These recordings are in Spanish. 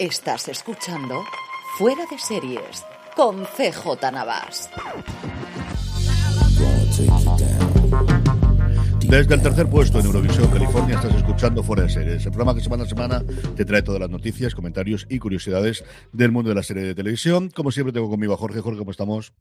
Estás escuchando Fuera de Series con CJ Navas. Desde el tercer puesto en Eurovisión, California, estás escuchando Fuera de Series, el programa que semana a semana te trae todas las noticias, comentarios y curiosidades del mundo de la serie de televisión. Como siempre, tengo conmigo a Jorge. Jorge, ¿cómo estamos?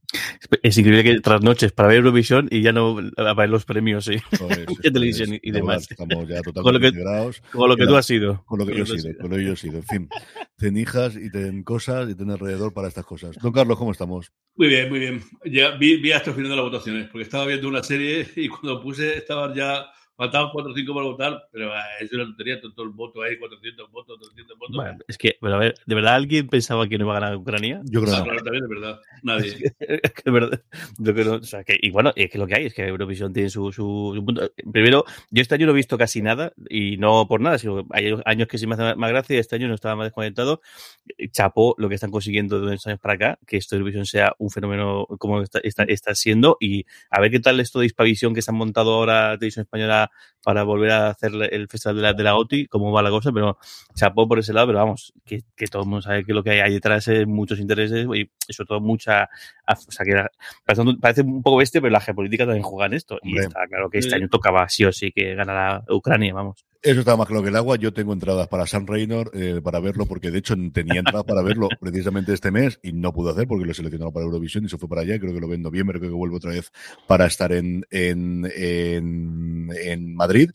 Es increíble que tras noches para ver Eurovisión y ya no a ver los premios sí. de televisión y, demás. Estamos ya totalmente con lo que, integrados. Con lo que tú has sido. Con lo que yo he sido, con lo que yo he sido. En fin, ten hijas y ten cosas y ten alrededor para estas cosas. Don Carlos, ¿cómo estamos? Muy bien, muy bien. Ya vi, vi hasta el final de las votaciones, porque estaba viendo una serie y cuando puse estaba ya faltaban 4 o 5 para votar, pero ah, es una tontería, todo el voto ahí, 400 votos, 300 votos. Bueno, es que, pero a ver, ¿de verdad alguien pensaba que no iba a ganar Ucrania? Yo creo que no. también, de verdad, nadie. es que, de verdad, yo creo, o sea, que, y bueno, es que lo que hay es que Eurovisión tiene su, su, su, punto. Primero, yo este año no he visto casi nada, y no por nada, sino hay años que sí me hace más gracia, y este año no estaba más desconectado. Chapó lo que están consiguiendo de unos años para acá, que esto de Eurovisión sea un fenómeno como está, está, está siendo, y a ver qué tal esto de Hispavisión que se han montado ahora Televisión Española para volver a hacer el festival de la, de la OTI, cómo va la cosa, pero chapó por ese lado, pero vamos, que, que todo el mundo sabe que lo que hay ahí detrás es muchos intereses y sobre todo mucha, o sea, que parece, un poco bestia, pero la geopolítica también juega en esto. Y está claro que este año tocaba sí o sí que ganara Ucrania, vamos. Eso está más claro que el agua. Yo tengo entradas para San Reynor eh, para verlo, porque de hecho tenía entradas para verlo precisamente este mes y no pude hacer porque lo seleccionaron para Eurovisión y se fue para allá. Creo que lo ven en noviembre, creo que vuelvo otra vez para estar en, en, en, en Madrid.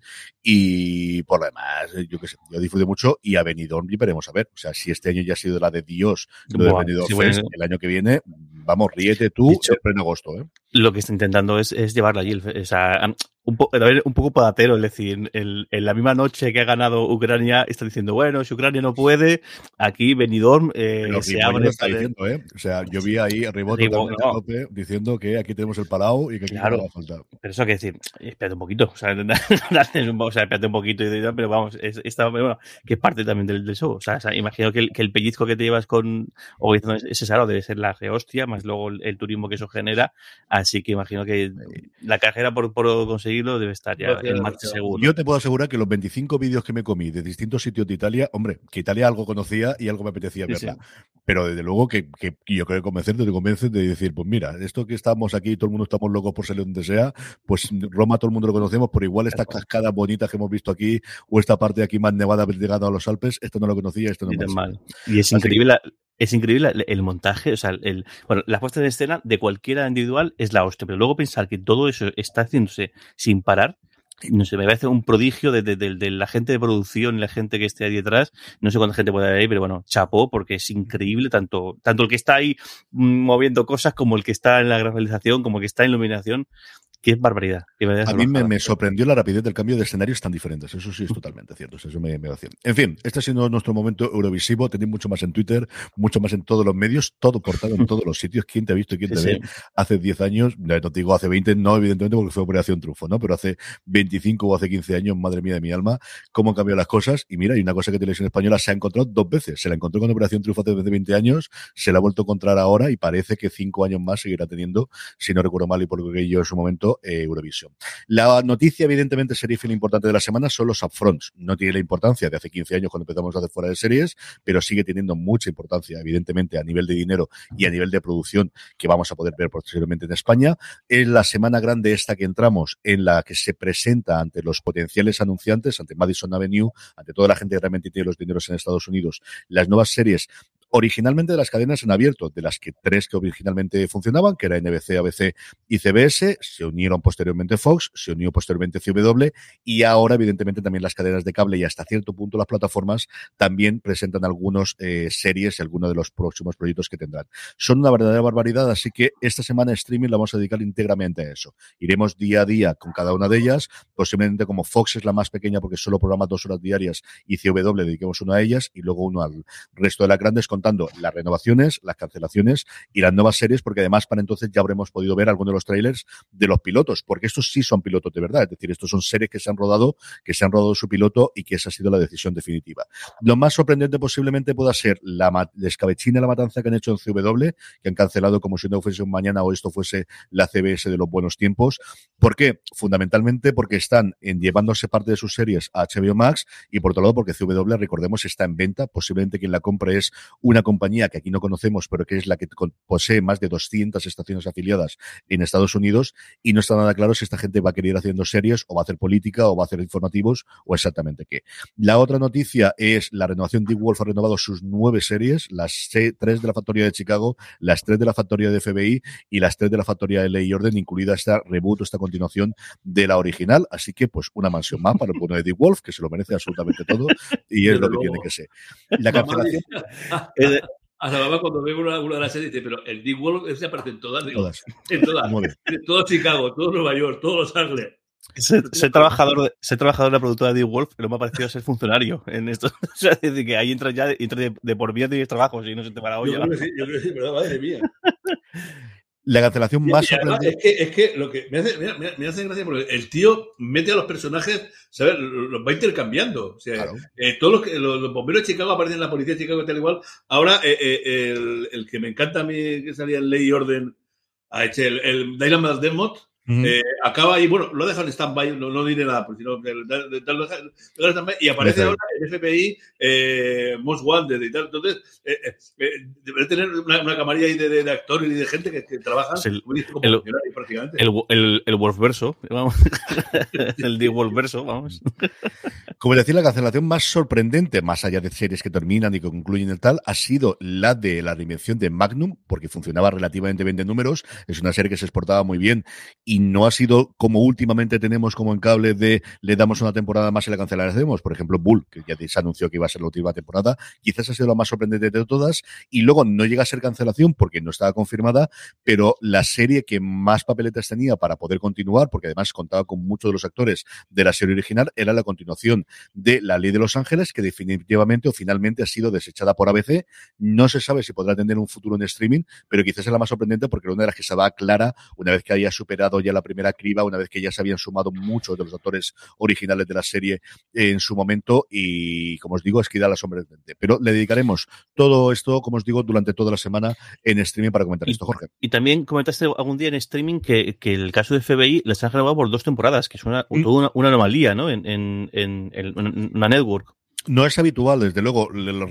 Y por lo demás, yo qué sé, yo disfruté mucho y a Benidorm y veremos a ver. O sea, si este año ya ha sido la de Dios, lo de Benidorm sí, Fest, bueno. el año que viene, vamos, ríete tú Dicho, en pleno agosto. ¿eh? Lo que está intentando es, es llevarla allí. O sea, un, po un poco padatero, es decir, en, en, la misma noche que ha ganado Ucrania, está diciendo, bueno, si Ucrania no puede, aquí Benidorm eh, se abre. Está diciendo, ¿eh? O sea, yo vi ahí a Ribot no. diciendo que aquí tenemos el Palau y que aquí claro, no va a faltar. Pero eso hay que decir, espérate un poquito, o sea, sea espérate un poquito, pero vamos, es, esta, bueno, que es parte también del, del show. O sea, o sea, imagino que el, que el, pellizco que te llevas con o ese saro debe ser la hostia, más luego el, el, turismo que eso genera. Así que imagino que la carrera por, por conseguir conseguirlo debe estar ya en marcha seguro. Yo te puedo asegurar que los 25 vídeos que me comí de distintos sitios de Italia, hombre, que Italia algo conocía y algo me apetecía verla. Sí, sí. Pero desde luego que, que, yo creo que convencerte, te convences de decir, pues mira, esto que estamos aquí, todo el mundo estamos locos por salir donde sea, pues Roma todo el mundo lo conocemos, pero igual estas cascadas bonitas que hemos visto aquí, o esta parte de aquí más nevada llegando a los Alpes, esto no lo conocía, esto no y, mal. y es increíble la, es increíble el, el, montaje, o sea, el, bueno, la puesta en escena de cualquiera individual es la hostia, pero luego pensar que todo eso está haciéndose sin parar, no sé, me parece un prodigio de, de, de, de, la gente de producción la gente que esté ahí detrás. No sé cuánta gente puede haber ahí, pero bueno, chapó, porque es increíble tanto, tanto el que está ahí moviendo cosas como el que está en la realización, como el que está en iluminación. Qué barbaridad. Qué a mí me, me, sorprendió la rapidez del cambio de escenarios tan diferentes. Eso sí es totalmente cierto. Eso me, me hace. En fin, este ha sido nuestro momento Eurovisivo. Tenéis mucho más en Twitter, mucho más en todos los medios, todo portado en todos los sitios. ¿Quién te ha visto y quién te sí, ve? Sí. Hace 10 años, no te digo hace 20, no, evidentemente, porque fue Operación Trufo, ¿no? Pero hace 25 o hace 15 años, madre mía de mi alma, cómo han cambiado las cosas. Y mira, hay una cosa que Televisión Española se ha encontrado dos veces. Se la encontró con Operación Trufo hace 20 años, se la ha vuelto a encontrar ahora y parece que cinco años más seguirá teniendo, si no recuerdo mal y por lo que yo en su momento, eh, Eurovisión. La noticia, evidentemente, serífila importante de la semana son los upfronts. No tiene la importancia de hace 15 años cuando empezamos a hacer fuera de series, pero sigue teniendo mucha importancia, evidentemente, a nivel de dinero y a nivel de producción que vamos a poder ver posteriormente en España. Es la semana grande esta que entramos en la que se presenta ante los potenciales anunciantes, ante Madison Avenue, ante toda la gente que realmente tiene los dineros en Estados Unidos, las nuevas series originalmente de las cadenas en abierto, de las que tres que originalmente funcionaban, que era NBC, ABC y CBS, se unieron posteriormente Fox, se unió posteriormente CW y ahora evidentemente también las cadenas de cable y hasta cierto punto las plataformas también presentan algunas eh, series y algunos de los próximos proyectos que tendrán. Son una verdadera barbaridad, así que esta semana streaming la vamos a dedicar íntegramente a eso. Iremos día a día con cada una de ellas, posiblemente como Fox es la más pequeña porque solo programa dos horas diarias y CW dediquemos una a ellas y luego uno al resto de las grandes con las renovaciones, las cancelaciones y las nuevas series, porque además para entonces ya habremos podido ver algunos de los trailers de los pilotos, porque estos sí son pilotos de verdad, es decir, estos son series que se han rodado, que se han rodado su piloto y que esa ha sido la decisión definitiva. Lo más sorprendente posiblemente pueda ser la escabechina la matanza que han hecho en CW, que han cancelado como si no fuese un mañana o esto fuese la CBS de los buenos tiempos. ¿Por qué? Fundamentalmente porque están en, llevándose parte de sus series a HBO Max y por otro lado porque CW, recordemos, está en venta. Posiblemente quien la compre es una compañía que aquí no conocemos, pero que es la que posee más de 200 estaciones afiliadas en Estados Unidos y no está nada claro si esta gente va a querer ir haciendo series o va a hacer política o va a hacer informativos o exactamente qué. La otra noticia es la renovación de Wolf ha renovado sus nueve series, las tres de la factoría de Chicago, las tres de la factoría de FBI y las tres de la factoría de Ley y Orden, incluida esta reboot, esta continuación de la original. Así que, pues, una mansión más para el bueno de Dick Wolf, que se lo merece absolutamente todo y es lo que tiene que ser. La cancelación. Hasta mamá cuando ve una, una, de las series dice, pero el Dick Wolf ese aparece en todas. todas. En todas. En todo Chicago, todo Nueva York, todos Los Ángeles. Ser, trabajador, de, ser trabajador de la productora de Wolf, lo me ha parecido ser funcionario en esto. O sea, es decir, que ahí entra ya entra de, de, por vida tienes trabajos y no se te para hoy. Yo creo que sí, yo creo que sí, pero madre mía. La cancelación más sorprendente. Es que, es que lo que me hace, mira, me hace gracia porque el tío mete a los personajes, ¿sabes? Los va intercambiando. O sea, claro. eh, todos los, que, los, los, bomberos de Chicago aparecen en la policía de Chicago tal igual. Ahora, eh, eh, el, el, que me encanta a mí que salía en Ley y Orden, a hecho el, el Dylan Dermot, Uh -huh. eh, acaba ahí, bueno, lo dejan en stand-by, no, no, diré nada, pues, sino que lo dejan stand y aparece ahora el FBI eh, Most Wanted y tal. Entonces, eh, eh, debe tener una, una camarilla ahí de, de, de, actores y de gente que, que trabajan el, como el, prácticamente. El, el, el Wolfverso, vamos. el de Wolfverso, vamos. Como decía, la cancelación más sorprendente, más allá de series que terminan y que concluyen el tal, ha sido la de la reinvención de Magnum, porque funcionaba relativamente bien de números. Es una serie que se exportaba muy bien y no ha sido como últimamente tenemos como en cable de le damos una temporada más y la cancelaremos. Por ejemplo, Bull, que ya se anunció que iba a ser la última temporada, quizás ha sido la más sorprendente de todas y luego no llega a ser cancelación porque no estaba confirmada, pero la serie que más papeletas tenía para poder continuar, porque además contaba con muchos de los actores de la serie original, era la continuación de La Ley de Los Ángeles, que definitivamente o finalmente ha sido desechada por ABC. No se sabe si podrá tener un futuro en streaming, pero quizás es la más sorprendente porque era una de las que se va clara una vez que haya superado ya la primera criba, una vez que ya se habían sumado muchos de los actores originales de la serie en su momento y, como os digo, es que da la sombra del frente. Pero le dedicaremos todo esto, como os digo, durante toda la semana en streaming para comentar y, esto, Jorge. Y también comentaste algún día en streaming que, que el caso de FBI les han grabado por dos temporadas, que es una, mm. una, una, anomalía, ¿no? En, en, en, en una network. No es habitual, desde luego. Los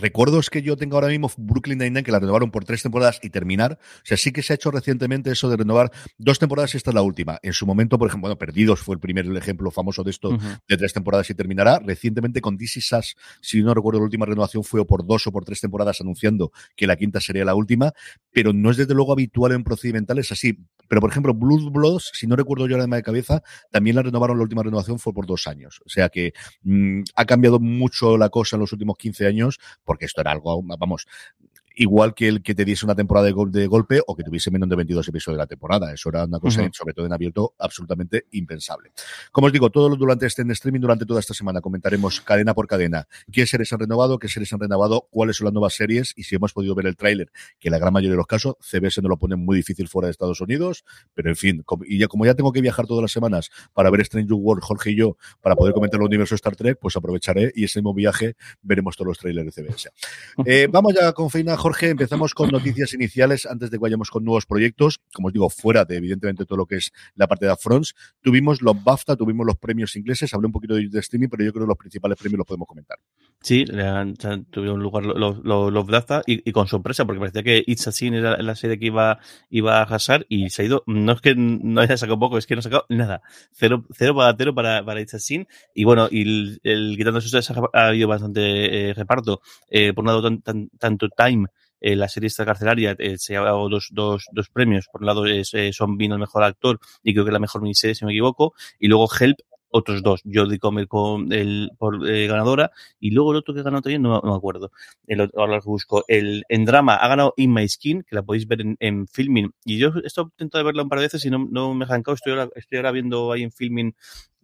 recuerdos que yo tengo ahora mismo, Brooklyn Nine-Nine, que la renovaron por tres temporadas y terminar. O sea, sí que se ha hecho recientemente eso de renovar dos temporadas y esta es la última. En su momento, por ejemplo, bueno, Perdidos fue el primer ejemplo famoso de esto, uh -huh. de tres temporadas y terminará. Recientemente con DC Sass, si no recuerdo, la última renovación fue o por dos o por tres temporadas anunciando que la quinta sería la última, pero no es desde luego habitual en procedimentales así. Pero, por ejemplo, Blood Bloods, si no recuerdo yo ahora de cabeza, también la renovaron, la última renovación fue por dos años. O sea que mmm, ha cambiado mucho la cosa en los últimos 15 años, porque esto era algo, vamos, igual que el que te diese una temporada de, gol de golpe o que tuviese menos de 22 episodios de la temporada. Eso era una cosa, uh -huh. sobre todo en abierto, absolutamente impensable. Como os digo, todo durante este en streaming, durante toda esta semana, comentaremos cadena por cadena qué series han renovado, qué series han renovado, cuáles son las nuevas series y si hemos podido ver el tráiler, que la gran mayoría de los casos CBS no lo pone muy difícil fuera de Estados Unidos, pero en fin, como, y ya como ya tengo que viajar todas las semanas para ver Strange World, Jorge y yo, para poder comentar el universo Star Trek, pues aprovecharé y ese mismo viaje veremos todos los trailers de CBS. Eh, vamos ya con Feina Jorge, empezamos con noticias iniciales antes de que vayamos con nuevos proyectos. Como os digo, fuera de evidentemente todo lo que es la parte de Upfronts. Tuvimos los BAFTA, tuvimos los premios ingleses, hablé un poquito de streaming, pero yo creo que los principales premios los podemos comentar. Sí, tuvieron lugar los, los, los BAFTA y, y, con sorpresa, porque parecía que It's a Sin era la serie que iba, iba a arrasar y se ha ido, no es que no haya sacado poco, es que no ha sacado nada. Cero, cero para cero para, para It's a Sin. Y bueno, y el, el quitando eso ha habido bastante eh, reparto. Eh, por un lado, tan, tan, tanto Time eh, la serie esta carcelaria eh, se ha dado dos, dos, dos premios. Por un lado es eh, Son Bean el mejor actor y creo que la mejor miniserie, si no me equivoco. Y luego Help otros dos. Jodie Comer con el, por eh, ganadora y luego el otro que ganó también, no, no me acuerdo. El, ahora lo busco. El, en drama ha ganado In My Skin, que la podéis ver en, en filming. Y yo he estado intentando verla un par de veces y no, no me ha arrancado. Estoy ahora, estoy ahora viendo ahí en filming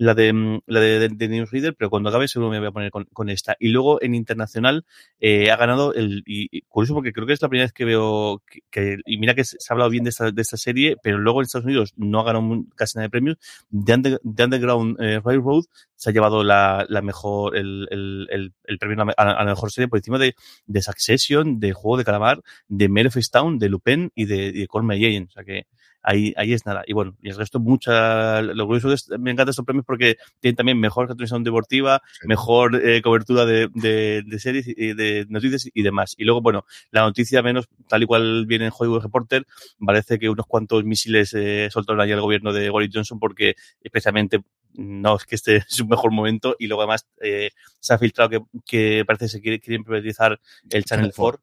la de mm, la de, de, Newsreader, pero cuando acabe seguro me voy a poner con, con esta. Y luego en internacional eh, ha ganado el y, y, curioso porque creo que es la primera vez que veo que, que y mira que se ha hablado bien de esta, de esta serie, pero luego en Estados Unidos no ha ganado casi nada de premios. The, Under, Underground eh, Railroad se ha llevado la, la mejor el, el, el, el premio a, a, la mejor serie por encima de, de Succession, de Juego de Calamar, de Mare of de Lupin y de, y de O sea que ahí, ahí es nada. Y bueno, y el resto, mucha, lo curioso es, me encantan estos premios porque tienen también mejor transmisión deportiva, sí. mejor eh, cobertura de, de, de, series y de noticias y demás. Y luego, bueno, la noticia menos, tal y cual viene en Hollywood Reporter, parece que unos cuantos misiles eh, soltaron allí al gobierno de Boris Johnson porque especialmente no es que este es un mejor momento y luego además eh, se ha filtrado que, que parece que se quiere, quieren privatizar el Channel 4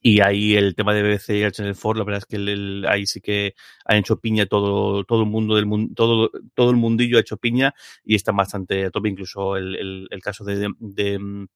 y ahí el tema de BBC y el Channel 4, la verdad es que el, el, ahí sí que han hecho piña todo, todo el mundo del mundo, todo, todo el mundillo ha hecho piña y están bastante a tope, incluso el, el, caso de, de, de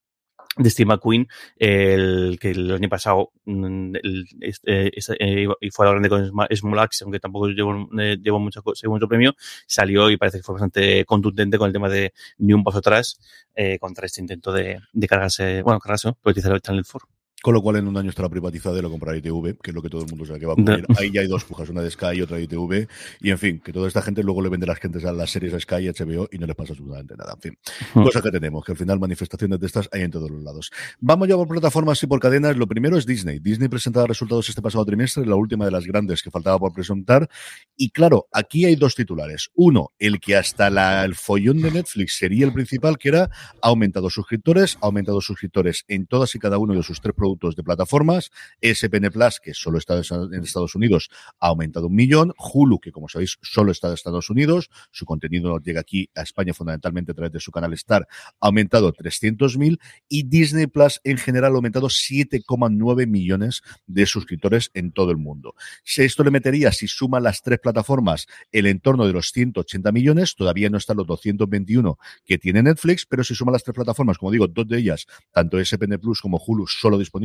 de Steve McQueen, el que el año pasado el, este, eh, y fue a la grande con Small Axe, aunque tampoco llevó, eh, llevó mucho, mucho premio, salió y parece que fue bastante contundente con el tema de ni un paso atrás eh, contra este intento de, de cargarse, bueno, cargarse, ¿no? politizar el Channel 4. Con lo cual, en un año estará privatizado y lo comprará ITV, que es lo que todo el mundo sabe que va a ocurrir. Ahí ya hay dos pujas, una de Sky y otra de ITV. Y en fin, que toda esta gente luego le vende las gentes a las series a Sky y HBO y no les pasa absolutamente nada. En fin, uh -huh. cosas que tenemos, que al final manifestaciones de estas hay en todos los lados. Vamos ya por plataformas y por cadenas. Lo primero es Disney. Disney presentaba resultados este pasado trimestre, la última de las grandes que faltaba por presentar. Y claro, aquí hay dos titulares. Uno, el que hasta la, el follón de Netflix sería el principal, que era ha aumentado suscriptores, ha aumentado suscriptores en todas y cada uno de sus tres productos de plataforma SPN Plus, que solo está en Estados Unidos, ha aumentado un millón. Hulu, que como sabéis, solo está en Estados Unidos. Su contenido llega aquí a España fundamentalmente a través de su canal Star, ha aumentado 300.000. Y Disney Plus en general ha aumentado 7,9 millones de suscriptores en todo el mundo. Si esto le metería, si suma las tres plataformas, el entorno de los 180 millones. Todavía no están los 221 que tiene Netflix, pero si suma las tres plataformas, como digo, dos de ellas, tanto SPN Plus como Hulu, solo disponibles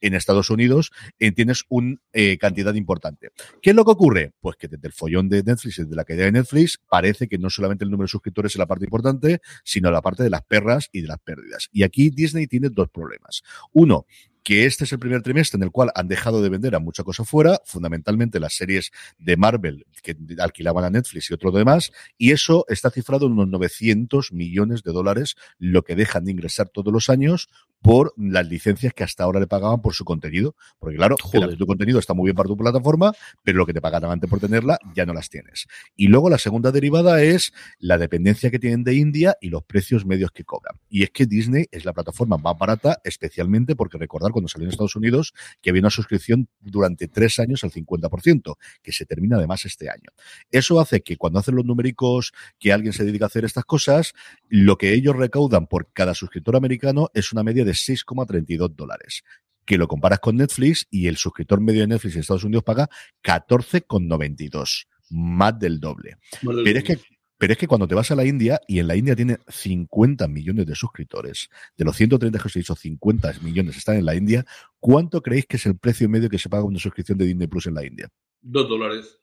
en Estados Unidos, eh, tienes una eh, cantidad importante. ¿Qué es lo que ocurre? Pues que desde el follón de Netflix, desde la caída de Netflix, parece que no solamente el número de suscriptores es la parte importante, sino la parte de las perras y de las pérdidas. Y aquí Disney tiene dos problemas. Uno, que este es el primer trimestre en el cual han dejado de vender a mucha cosa fuera, fundamentalmente las series de Marvel que alquilaban a Netflix y otro demás, y eso está cifrado en unos 900 millones de dólares, lo que dejan de ingresar todos los años por las licencias que hasta ahora le pagaban por su contenido. Porque claro, tu contenido está muy bien para tu plataforma, pero lo que te pagaban antes por tenerla ya no las tienes. Y luego la segunda derivada es la dependencia que tienen de India y los precios medios que cobran. Y es que Disney es la plataforma más barata, especialmente porque recordar cuando salió en Estados Unidos que había una suscripción durante tres años al 50%, que se termina además este año. Eso hace que cuando hacen los numéricos que alguien se dedica a hacer estas cosas, lo que ellos recaudan por cada suscriptor americano es una media de 6,32 dólares que lo comparas con Netflix y el suscriptor medio de Netflix en Estados Unidos paga 14,92, más del doble. Más del Pero, es que, pero es que cuando te vas a la India, y en la India tiene 50 millones de suscriptores, de los 130 que os he dicho, 50 millones están en la India, ¿cuánto creéis que es el precio medio que se paga una suscripción de Disney Plus en la India? Dos dólares.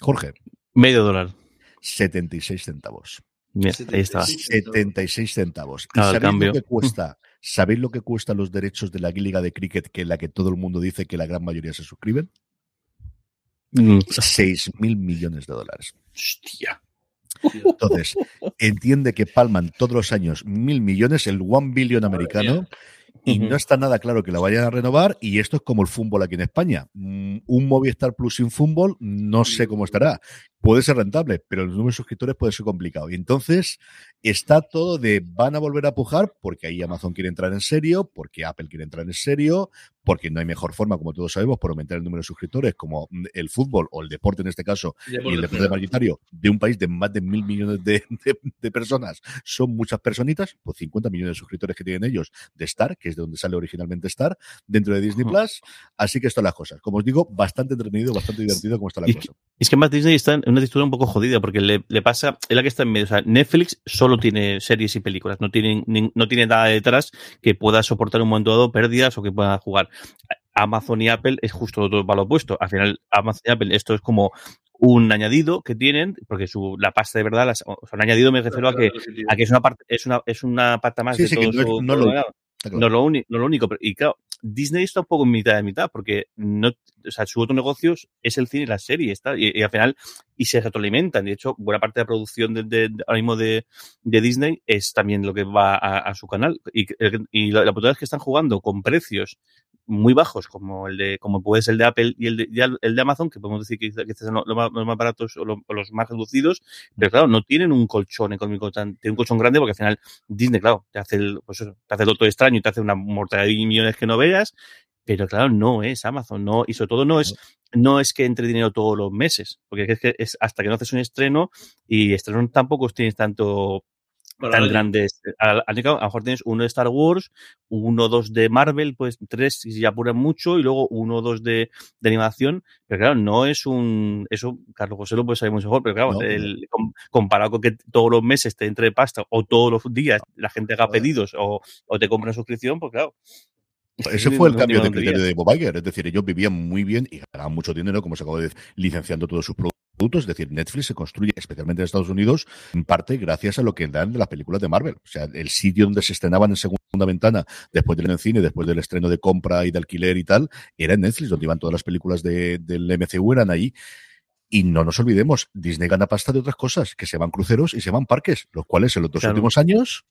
Jorge. Medio dólar. 76 centavos. Ahí está. 76 centavos. Claro, ¿Y sabéis cambio. lo que cuesta? ¿Sabéis lo que cuestan los derechos de la Liga de Cricket, que en la que todo el mundo dice que la gran mayoría se suscriben? Mm. 6 mil millones de dólares. Hostia. Entonces, entiende que palman todos los años mil millones, el one billion americano, y no está nada claro que la vayan a renovar y esto es como el fútbol aquí en España. Mm, Un Movistar Plus sin fútbol no sé cómo estará. Puede ser rentable, pero el número de suscriptores puede ser complicado. Y entonces está todo de van a volver a pujar porque ahí Amazon quiere entrar en serio, porque Apple quiere entrar en serio, porque no hay mejor forma, como todos sabemos, por aumentar el número de suscriptores, como el fútbol o el deporte en este caso, y el deporte mayoritario de un país de más de mil millones de, de, de, personas. Son muchas personitas, pues 50 millones de suscriptores que tienen ellos de Star, que es de donde sale originalmente Star, dentro de Disney Plus. Así que estas las cosas. Como os digo, bastante entretenido, bastante divertido como está la cosa. Es que más Disney está en una textura un poco jodida porque le, le, pasa, es la que está en medio. O sea, Netflix solo tiene series y películas, no tiene, no tiene nada detrás que pueda soportar un momento dado pérdidas o que pueda jugar. Amazon y Apple es justo todo para lo opuesto. Al final, Amazon y Apple, esto es como un añadido que tienen, porque su, la pasta de verdad, las, o sea, un añadido me refiero a que, a que es una parte, es una, es una pata más de todo su, no, lo, no, lo, no, lo, único, pero, y claro, Disney está un poco en mitad de mitad, porque no, o sea, su otro negocio es el cine y la serie, está, y, al final, y se retroalimentan. De hecho, buena parte de la producción de, de, ahora mismo de, de, Disney es también lo que va a, a su canal. Y, y la, la es que están jugando con precios muy bajos, como el de, como puede ser el de Apple y el de, y el de Amazon, que podemos decir que quizás son los más, los más baratos o, lo, o, los más reducidos, pero claro, no tienen un colchón económico tan, tienen un colchón grande porque al final Disney, claro, te hace el, pues eso, te hace el doctor extraño y te hace una mortalidad de millones que no veas, pero claro, no es Amazon, no, y sobre todo no es, no es que entre dinero todos los meses, porque es que es hasta que no haces un estreno y estrenos tampoco tienes tanto tan grandes. A, a, a, lo mejor tienes uno de Star Wars, uno o dos de Marvel, pues tres si ya apuran mucho, y luego uno o dos de, de, animación. Pero claro, no es un. Eso, Carlos José lo puede saber mucho mejor, pero claro, no, el, com, comparado con que todos los meses te entre pasta o todos los días la gente haga pedidos o, o te compra suscripción, pues claro. Ese fue el cambio de criterio de Bob Iger, es decir, ellos vivían muy bien y ganaban mucho dinero, como se acabó de decir, licenciando todos sus productos, es decir, Netflix se construye, especialmente en Estados Unidos, en parte gracias a lo que dan de las películas de Marvel. O sea, el sitio donde se estrenaban en segunda ventana, después del cine, después del estreno de compra y de alquiler y tal, era en Netflix, donde iban todas las películas de, del MCU, eran ahí. Y no nos olvidemos, Disney gana pasta de otras cosas, que se van cruceros y se van parques, los cuales en los dos claro. últimos años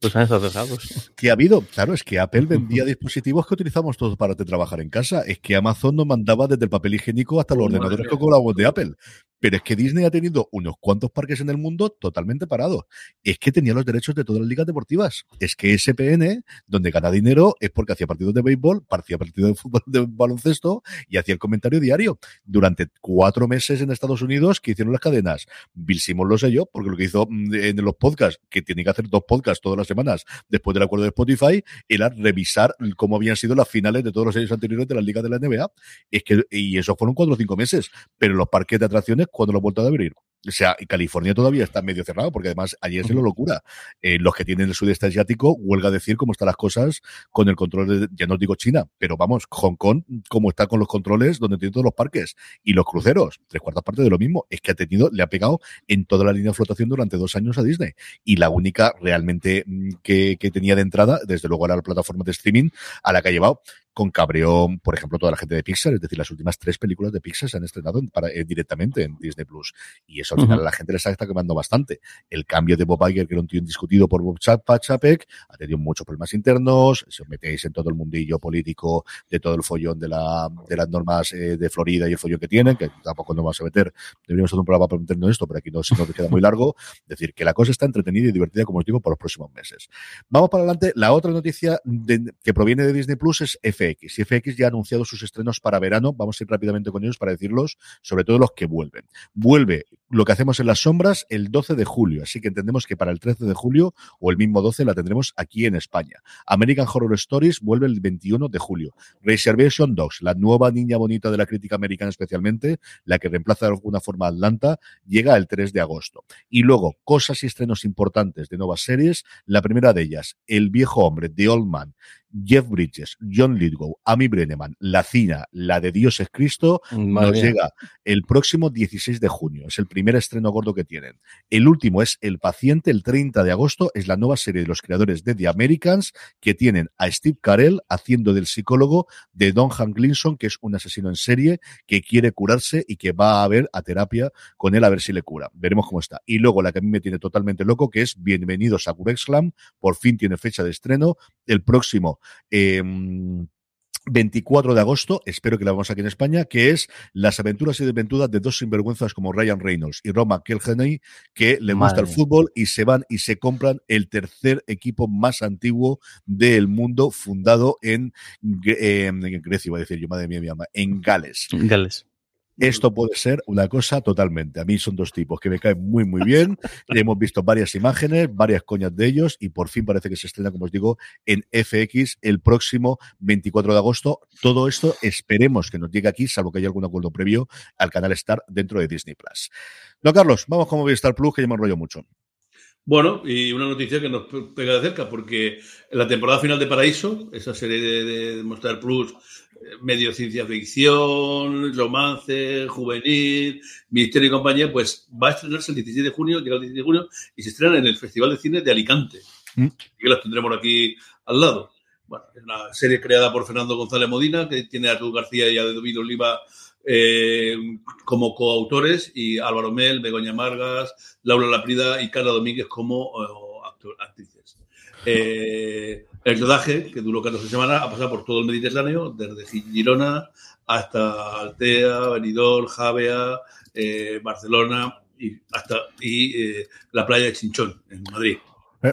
pues cejados. ¿Qué ha habido? Claro, es que Apple vendía dispositivos que utilizamos todos para trabajar en casa. Es que Amazon nos mandaba desde el papel higiénico hasta los ordenadores que cobramos de Apple. Pero es que Disney ha tenido unos cuantos parques en el mundo totalmente parados. Es que tenía los derechos de todas las ligas deportivas. Es que SPN, donde gana dinero, es porque hacía partidos de béisbol, hacía partidos de fútbol, de baloncesto y hacía el comentario diario. Durante cuatro meses en Estados Unidos, que hicieron las cadenas. Bill Simmons lo sé yo, porque lo que hizo en los podcasts, que tiene que hacer dos podcasts todas las semanas después del acuerdo de Spotify, era revisar cómo habían sido las finales de todos los años anteriores de las ligas de la NBA. Y eso fueron cuatro o cinco meses. Pero los parques de atracciones cuando lo han vuelto a abrir. O sea, California todavía está medio cerrado, porque además allí es una locura. Eh, los que tienen el sudeste asiático, huelga decir cómo están las cosas con el control de, ya no digo China, pero vamos, Hong Kong, cómo está con los controles donde tiene todos los parques y los cruceros, tres cuartas partes de lo mismo, es que ha tenido, le ha pegado en toda la línea de flotación durante dos años a Disney. Y la única realmente mm, que, que tenía de entrada, desde luego era la plataforma de streaming a la que ha llevado con cabreón, por ejemplo, toda la gente de Pixar, es decir, las últimas tres películas de Pixar se han estrenado en, para, eh, directamente en Disney Plus. Y eso al final uh -huh. a la gente les está quemando bastante. El cambio de Bob Iger, que era un tío indiscutido por Bob Chapek, ha tenido muchos problemas internos, se os metéis en todo el mundillo político de todo el follón de, la, de las normas eh, de Florida y el follón que tienen, que tampoco nos vamos a meter, deberíamos hacer un programa para meternos esto, pero aquí no, si no queda muy largo. Es decir, que la cosa está entretenida y divertida, como os digo, por los próximos meses. Vamos para adelante. La otra noticia de, que proviene de Disney Plus es FX. Y FX ya ha anunciado sus estrenos para verano. Vamos a ir rápidamente con ellos para decirlos, sobre todo los que vuelven. Vuelve lo que hacemos en las sombras el 12 de julio, así que entendemos que para el 13 de julio o el mismo 12 la tendremos aquí en España. American Horror Stories vuelve el 21 de julio. Reservation Dogs, la nueva niña bonita de la crítica americana especialmente, la que reemplaza de alguna forma a Atlanta, llega el 3 de agosto. Y luego, cosas y estrenos importantes de nuevas series. La primera de ellas, El viejo hombre, The Old Man, Jeff Bridges, John Lithgow, Amy Brenneman, La Cina, la de Dios es Cristo, Madre nos llega el próximo 16 de junio. Es el primer estreno gordo que tienen. El último es El Paciente, el 30 de agosto. Es la nueva serie de los creadores de The Americans que tienen a Steve Carell haciendo del psicólogo de Don Hank Glinson, que es un asesino en serie que quiere curarse y que va a ver a terapia con él a ver si le cura. Veremos cómo está. Y luego la que a mí me tiene totalmente loco, que es Bienvenidos a Curexlam. Por fin tiene fecha de estreno. El próximo eh, 24 de agosto, espero que la vamos aquí en España, que es las aventuras y desventuras de dos sinvergüenzas como Ryan Reynolds y Roma Kilkenny, que le gusta el fútbol y se van y se compran el tercer equipo más antiguo del mundo, fundado en, en Grecia, iba a decir yo, madre mía, mi ama, en Gales. Gales esto puede ser una cosa totalmente. A mí son dos tipos que me caen muy, muy bien. Hemos visto varias imágenes, varias coñas de ellos y por fin parece que se estrena, como os digo, en FX el próximo 24 de agosto. Todo esto esperemos que nos llegue aquí, salvo que haya algún acuerdo previo al canal Star dentro de Disney Plus. No, Carlos, vamos con Movistar Plus, que ya me enrollo mucho. Bueno, y una noticia que nos pega de cerca, porque en la temporada final de Paraíso, esa serie de, de Movistar Plus medio ciencia ficción, romance, juvenil, misterio y compañía, pues va a estrenarse el 16 de junio, llega el 16 de junio, y se estrena en el Festival de Cine de Alicante, mm. que las tendremos aquí al lado. Bueno, es una serie creada por Fernando González Modina, que tiene a Arturo García y a David Oliva eh, como coautores, y Álvaro Mel, Begoña Margas, Laura Laprida y Carla Domínguez como eh, actrices. Eh, el rodaje, que duró 14 semanas, ha pasado por todo el Mediterráneo, desde Girona hasta Altea, Benidorm, Javea, eh, Barcelona y hasta y, eh, la playa de Chinchón, en Madrid. Eh,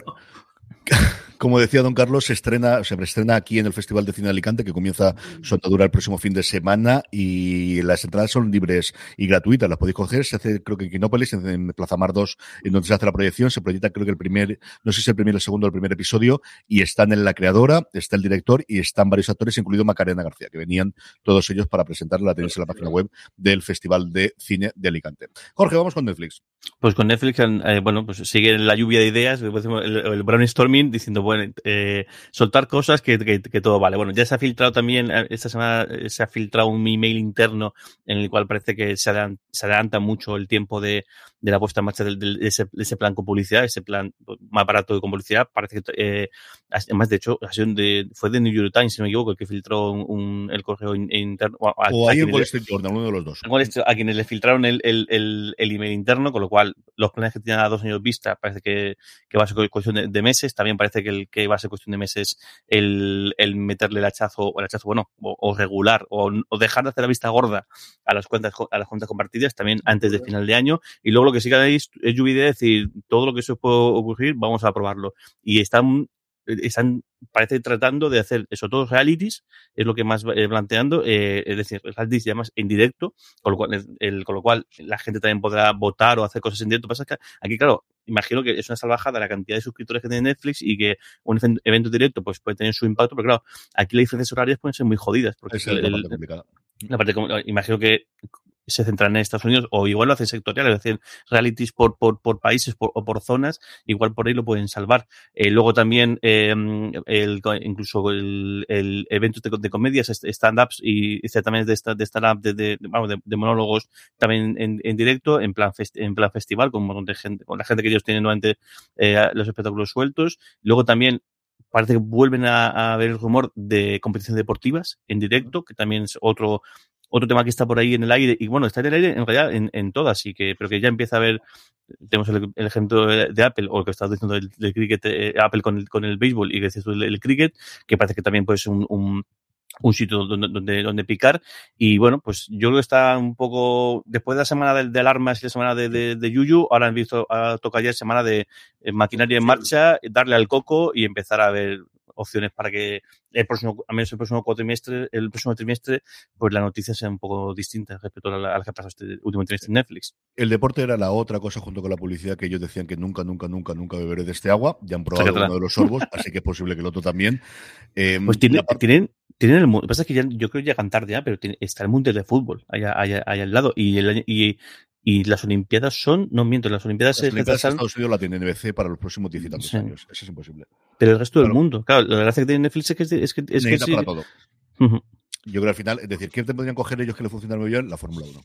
como decía don Carlos, se estrena, se estrena aquí en el Festival de Cine de Alicante, que comienza su andadura el próximo fin de semana y las entradas son libres y gratuitas. Las podéis coger. Se hace, creo que en Quinópolis, en Plaza Mar 2, en donde se hace la proyección. Se proyecta, creo que el primer, no sé si el primer, el segundo o el primer episodio. Y están en la creadora, está el director y están varios actores, incluido Macarena García, que venían todos ellos para presentarla. La tenéis en la página web del Festival de Cine de Alicante. Jorge, vamos con Netflix. Pues con Netflix, eh, bueno, pues sigue la lluvia de ideas, el, el brainstorming diciendo, bueno, eh, soltar cosas que, todo vale. Bueno, ya se ha filtrado también, eh, esta semana se ha filtrado un email interno en el cual parece que se, se adelanta mucho el tiempo de, de la puesta en marcha de, ese, ese, plan con publicidad, ese plan más barato con publicidad. Parece que, eh, además, de hecho, de, fue de New York Times, si no me equivoco, el que filtró un, el correo interno. o hay en Wall Street Journal, uno de los dos. A quienes le filtraron el, el, el, el, email interno, con lo cual los planes que tienen a dos años vista parece que, que va a ser cuestión de, meses. También parece que, el, que va a ser cuestión de meses el, el meterle el hachazo, o el hachazo, bueno, o, regular, o, o, dejar de hacer la vista gorda a las cuentas, a las cuentas compartidas también antes de final de año. Y luego lo que sí que es lluvia de decir todo lo que se puede ocurrir, vamos a probarlo. Y están están, parece tratando de hacer eso, todos realities, es lo que más eh, planteando, eh, es decir, realities además en directo, con lo, cual, el, con lo cual la gente también podrá votar o hacer cosas en directo. Pasa que aquí, claro, imagino que es una salvajada la cantidad de suscriptores que tiene Netflix y que un evento directo pues puede tener su impacto, pero claro, aquí las diferencias horarias pueden ser muy jodidas. Porque es la, parte la parte imagino que se centran en Estados Unidos o igual lo hacen sectoriales, es decir, realities por, por, por países o por zonas, igual por ahí lo pueden salvar. Eh, luego también eh, el, incluso el, el evento de, comedias, stand-ups y, también de, de stand-up, de, de, monólogos también en, en, directo, en plan, en plan festival, con, un de gente, con la gente que ellos tienen durante eh, los espectáculos sueltos. Luego también parece que vuelven a, a, ver el rumor de competiciones deportivas en directo, que también es otro otro tema que está por ahí en el aire, y bueno, está en el aire en realidad en, en todas, y que, pero que ya empieza a ver, tenemos el, ejemplo de, Apple, o el que estás diciendo del, cricket, eh, Apple con el, con el béisbol, y que dices el, el, cricket, que parece que también puede ser un, un, un sitio donde, donde, donde, picar. Y bueno, pues yo creo que está un poco, después de la semana de, de alarmas y la semana de, de, de, Yuyu, ahora han visto, toca ya semana de eh, maquinaria en marcha, darle al coco y empezar a ver opciones para que el próximo, a menos el próximo cuatrimestre, el próximo trimestre, pues la noticia sea un poco distinta respecto a la, que ha pasado este último trimestre en Netflix. El deporte era la otra cosa junto con la publicidad que ellos decían que nunca, nunca, nunca, nunca beberé de este agua. Ya han probado uno de los sorbos, así que es posible que el otro también. Eh, pues tiene, tienen, tienen el mundo. Lo que pasa es que ya, yo creo que llegan tarde ya, pero tiene, está el mundo de fútbol allá, allá, allá al lado. Y, el, y y las Olimpiadas son, no miento, las Olimpiadas, las Olimpiadas de Estados Unidos la tiene NBC para los próximos 10 y tantos sí. años. Eso es imposible. Pero el resto claro. del mundo, claro, la gracia que tiene Netflix es que es que, es que sí. para todo. Uh -huh. Yo creo que al final, es decir, ¿qué te podrían coger ellos que le funcionan muy bien? La Fórmula 1.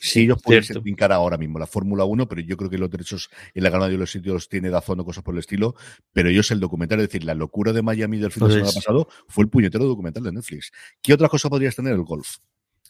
Sí, ellos pueden brincar ahora mismo la Fórmula 1, pero yo creo que los derechos en la gran mayoría de los sitios tiene Dazón o cosas por el estilo, pero ellos el documental, es decir, la locura de Miami del fin de semana pasado fue el puñetero documental de Netflix. ¿Qué otra cosa podrías tener? El golf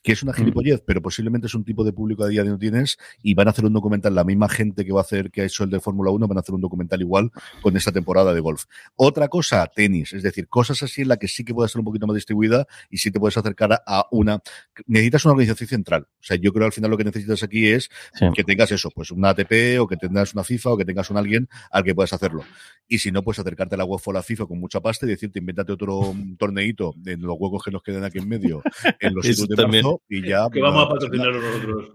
que es una gilipollez, mm. pero posiblemente es un tipo de público a día de no tienes y van a hacer un documental, la misma gente que va a hacer, que ha hecho el de Fórmula 1, van a hacer un documental igual con esta temporada de golf. Otra cosa, tenis, es decir, cosas así en la que sí que puede ser un poquito más distribuida y sí te puedes acercar a una, necesitas una organización central. O sea, yo creo al final lo que necesitas aquí es sí. que tengas eso, pues una ATP o que tengas una FIFA o que tengas un alguien al que puedas hacerlo. Y si no, pues acercarte a la UEFA o la FIFA con mucha pasta y decirte, invéntate otro torneito en los huecos que nos quedan aquí en medio, en los sitios de marzo, esto y ya. Que vamos a patrocinarlo nosotros.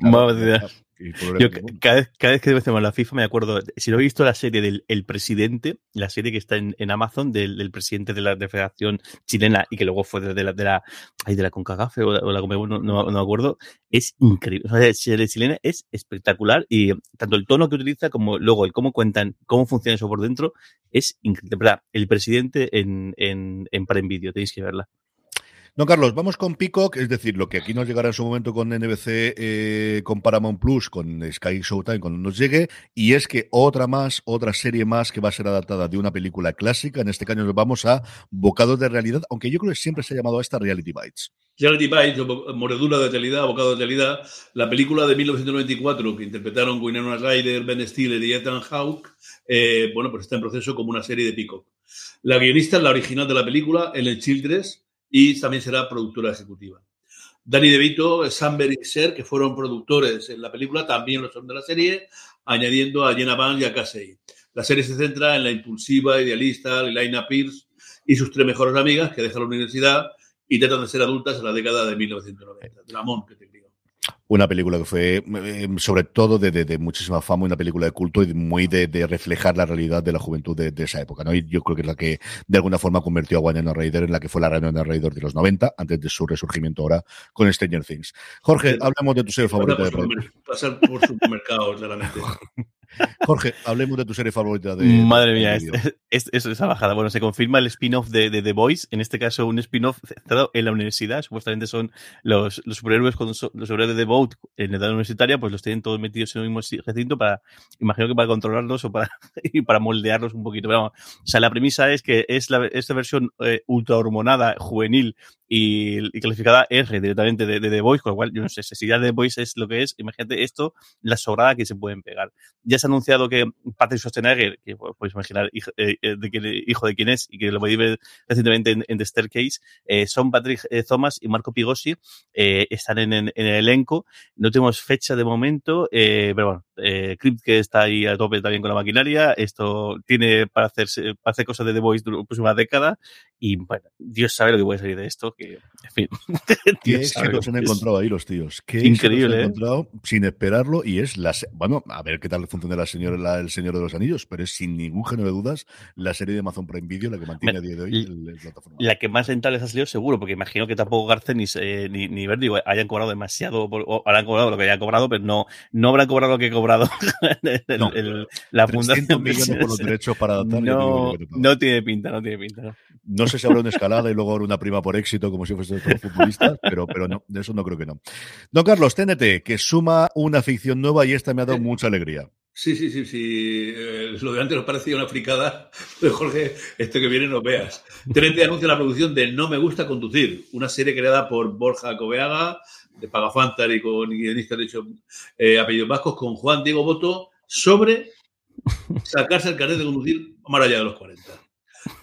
Yo, cada, vez, cada vez que decimos la FIFA me acuerdo, si no he visto la serie del El Presidente, la serie que está en, en Amazon del, presidente de la, Federación Chilena y que luego fue de la, de la, ay, de la Concagafe o, la no, no, me acuerdo, es increíble. la serie chilena es espectacular y tanto el tono que utiliza como luego el cómo cuentan, cómo funciona eso por dentro, es increíble. El presidente en, en, en Prime Video, tenéis que verla. No, Carlos, vamos con Peacock, es decir, lo que aquí nos llegará en su momento con NBC, eh, con Paramount Plus, con Sky Showtime, cuando nos llegue, y es que otra más, otra serie más que va a ser adaptada de una película clásica, en este caso nos vamos a Bocados de Realidad, aunque yo creo que siempre se ha llamado a esta Reality Bites. Reality Bites, Moredura de Realidad, Bocados de Realidad, la película de 1994 que interpretaron Winona Ryder, Ben Stiller y Ethan Hawke, eh, bueno, pues está en proceso como una serie de Peacock. La guionista es la original de la película, Ellen Childress, y también será productora ejecutiva. Danny DeVito, Sam Ser, que fueron productores en la película, también lo son de la serie, añadiendo a Jenna Van y a Casey. La serie se centra en la impulsiva, idealista Lelaina Pierce y sus tres mejores amigas que dejan la universidad y tratan de ser adultas en la década de 1990. Dramón, que te una película que fue, eh, sobre todo, de, muchísima fama, una película de culto y muy de, reflejar la realidad de la juventud de, esa época, ¿no? Y yo creo que es la que, de alguna forma, convirtió a Winona Ryder en la que fue la Winona Ryder de los 90, antes de su resurgimiento ahora con Stranger Things. Jorge, hablemos de tu serie favorita. de pasar por supermercados, claramente. Jorge, hablemos de tu serie favorita de. Madre mía, es, es, esa bajada. Bueno, se confirma el spin-off de, The Boys, en este caso un spin-off centrado en la universidad. Supuestamente son los, los superhéroes, con, los superhéroes de The Boat en edad universitaria, pues los tienen todos metidos en el mismo recinto para, imagino que para controlarlos o para, y para moldearlos un poquito. Pero vamos, o sea, la premisa es que es la, esta versión eh, ultra hormonada, juvenil y, calificada R directamente de, The Voice, con lo cual yo no sé si ya The Voice es lo que es, imagínate esto, la sobrada que se pueden pegar. Ya se ha anunciado que Patrick Schwarzenegger, que podéis imaginar hijo, eh, eh, de, hijo de quién es y que lo podéis ver recientemente en, The Staircase, eh, son Patrick Thomas y Marco Pigosi, están en, el elenco. No tenemos fecha de momento, pero bueno, Crypt que está ahí a tope también con la maquinaria, esto tiene para, hacerse, para hacer cosas de The Voice durante la próxima década y bueno, Dios sabe lo que puede salir de esto, que en fin. Qué éxito se han encontrado ahí los tíos. Qué Increíble. Se han ¿eh? encontrado sin esperarlo y es la. Bueno, a ver qué tal funciona la señora, El Señor de los Anillos, pero es sin ningún género de dudas la serie de Amazon Prime Video la que mantiene a día de hoy el, plataforma. La que más rentable ha salido seguro, porque imagino que tampoco Garcen ni, eh, ni, ni Verdi hayan cobrado demasiado, o habrán cobrado lo que hayan cobrado, pero no, no habrán cobrado lo que he cobrado el, la fundación. millones por los derechos para adaptar. No, no tiene pinta, no tiene pinta. No, no sé si habrá una escalada y luego habrá una prima por éxito, como si fuese todo futbolista, pero, pero no, de eso no creo que no. Don Carlos, TNT, que suma una ficción nueva y esta me ha dado mucha alegría. Sí, sí, sí, sí. Eh, lo de antes nos parecía una fricada, pero Jorge, este que viene no veas. TNT anuncia la producción de No me gusta conducir, una serie creada por Borja Coveaga, de Pagafantar y con guionistas de hecho eh, apellidos vascos, con Juan Diego Boto, sobre sacarse el carnet de conducir más allá de los 40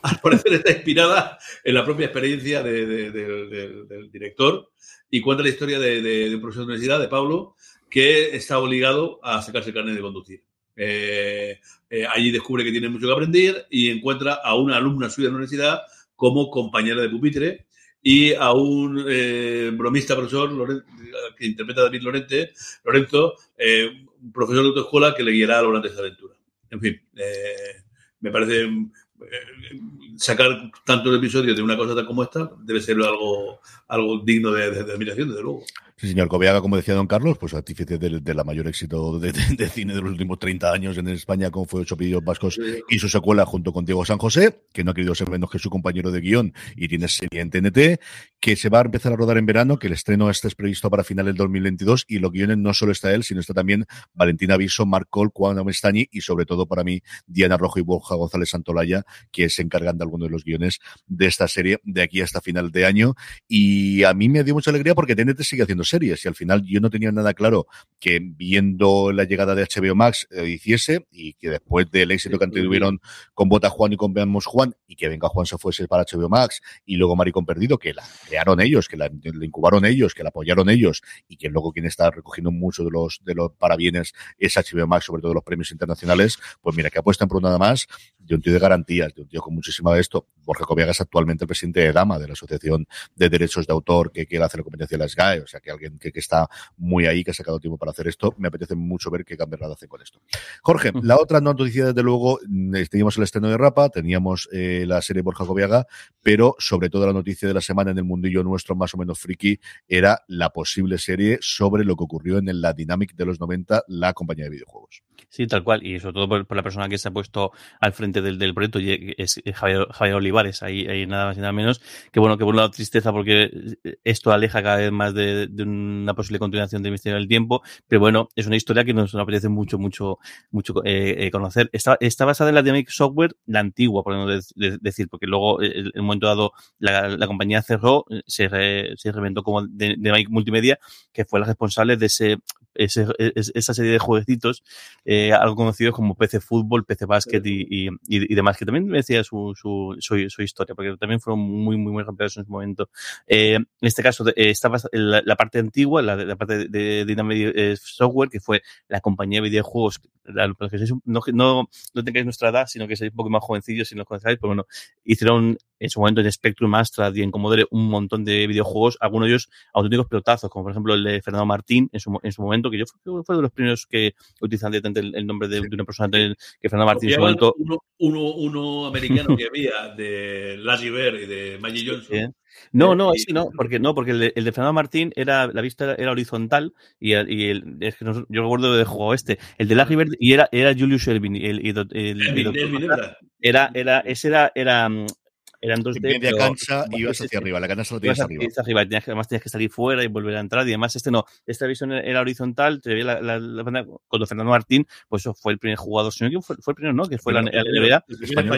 al parecer está inspirada en la propia experiencia del director y cuenta la historia de, un profesor de universidad, de Pablo, que está obligado a sacarse el carnet de conducir. Eh, eh, allí descubre que tiene mucho que aprender y encuentra a una alumna suya de la universidad como compañera de pupitre y a un eh, bromista profesor que interpreta a David Lorente, Lorenzo, un profesor de autoescuela que le guiará de esta aventura. En fin, me parece eh, sacar tantos episodios de una cosa como esta debe ser algo, algo digno de admiración, desde luego. Sí, señor Coveaga, como decía don Carlos, pues artífice de, la mayor éxito de, cine de los últimos 30 años en España, como fue Ocho Pillos Vascos y su secuela junto con Diego San José, que no ha querido ser menos que su compañero de guion y tiene serie en TNT, que se va a empezar a rodar en verano, que el estreno este es previsto para final del 2022 y los guiones no solo está él, sino está también Valentina Viso, Marc Col, Juan Mestañi y sobre todo para mí Diana Rojo y Borja González Santolaya, que se encargan de algunos de los guiones de esta serie de aquí hasta final de año. Y a mí me dio mucha alegría porque TNT sigue haciendo series y al final yo no tenía nada claro que viendo la llegada de HBO Max eh, hiciese y que después del éxito que tuvieron con Bota Juan y con Veamos Juan y que Venga Juan se fuese para HBO Max y luego Maricón Perdido, que la crearon ellos, que la, incubaron ellos, que la apoyaron ellos y que luego quien está recogiendo mucho de los, de los parabienes es HBO Max, sobre todo los premios internacionales, pues mira, que apuestan por nada más de un tío de garantías, de un tío con muchísima de esto. Borja Coviaga es actualmente el presidente de Dama, de la Asociación de Derechos de Autor que quiere hacer la competencia de las GAE, o sea que que, está muy ahí, que ha sacado tiempo para hacer esto. Me apetece mucho ver qué cambiará hace con esto. Jorge, la otra noticia, desde luego, mm, teníamos el estreno de Rapa, teníamos eh, la serie Borja Coviaga, pero sobre todo la noticia de la semana en el mundillo nuestro, más o menos friki, era la posible serie sobre lo que ocurrió en la Dynamic de los 90, la compañía de videojuegos. Sí, tal cual. Y sobre todo por, la persona que se ha puesto al frente del, del proyecto, es Javier, Javier Olivares, ahí, ahí, nada más y nada menos. Que bueno, que por un tristeza porque esto aleja cada vez más de, una posible continuación de Misterio del Tiempo. Pero bueno, es una historia que nos, apetece mucho, mucho, mucho eh, eh, conocer. Está, está basada en la Dynamic Software, la antigua, por no decir, porque luego, eh, en un momento dado, la, compañía cerró, se, se reventó como Dynamic Multimedia, que fue la responsable de ese ese, esa serie de jueguecitos, eh, algo conocidos como PC Fútbol, PC Basket y, y, y, demás, que también decía su, su, su, historia, porque también fueron muy, muy, muy campeones en su momento. Eh, en este caso, eh, estaba la, la, parte antigua, la, la parte de, Dynamic eh, Software, que fue la compañía de videojuegos, no, no, no tengáis nuestra edad, sino que seáis un poco más jovencillos si no os conocéis, pero bueno, hicieron en su momento en Spectrum, Astra y en Commodore un montón de videojuegos, algunos de ellos auténticos pelotazos, como por ejemplo el de Fernando Martín en su, en su momento, que yo fui, fue de los primeros que utilizan directamente el, nombre de, una persona que Fernando Martín en su momento. Uno, uno, americano que había de Lassie Bear y de Maggie Johnson. No, no, sí, no, porque no, porque el de, el de, Fernando Martín era la vista era horizontal y, y el, es que no, yo recuerdo de juego este, el de Larry Bird y era era Julius Elvin y el, el, el, era era ese era era mm, eran dos de media cancha y ibas hacia arriba, la cancha lo tienes arriba. arriba. además tenías que salir fuera y volver a entrar y además este no, esta visión era horizontal, te veía la, la, la, cuando Fernando Martín, pues eso fue el primer jugador, sino que fue, fue el primero, ¿no? Que fue la, NBA.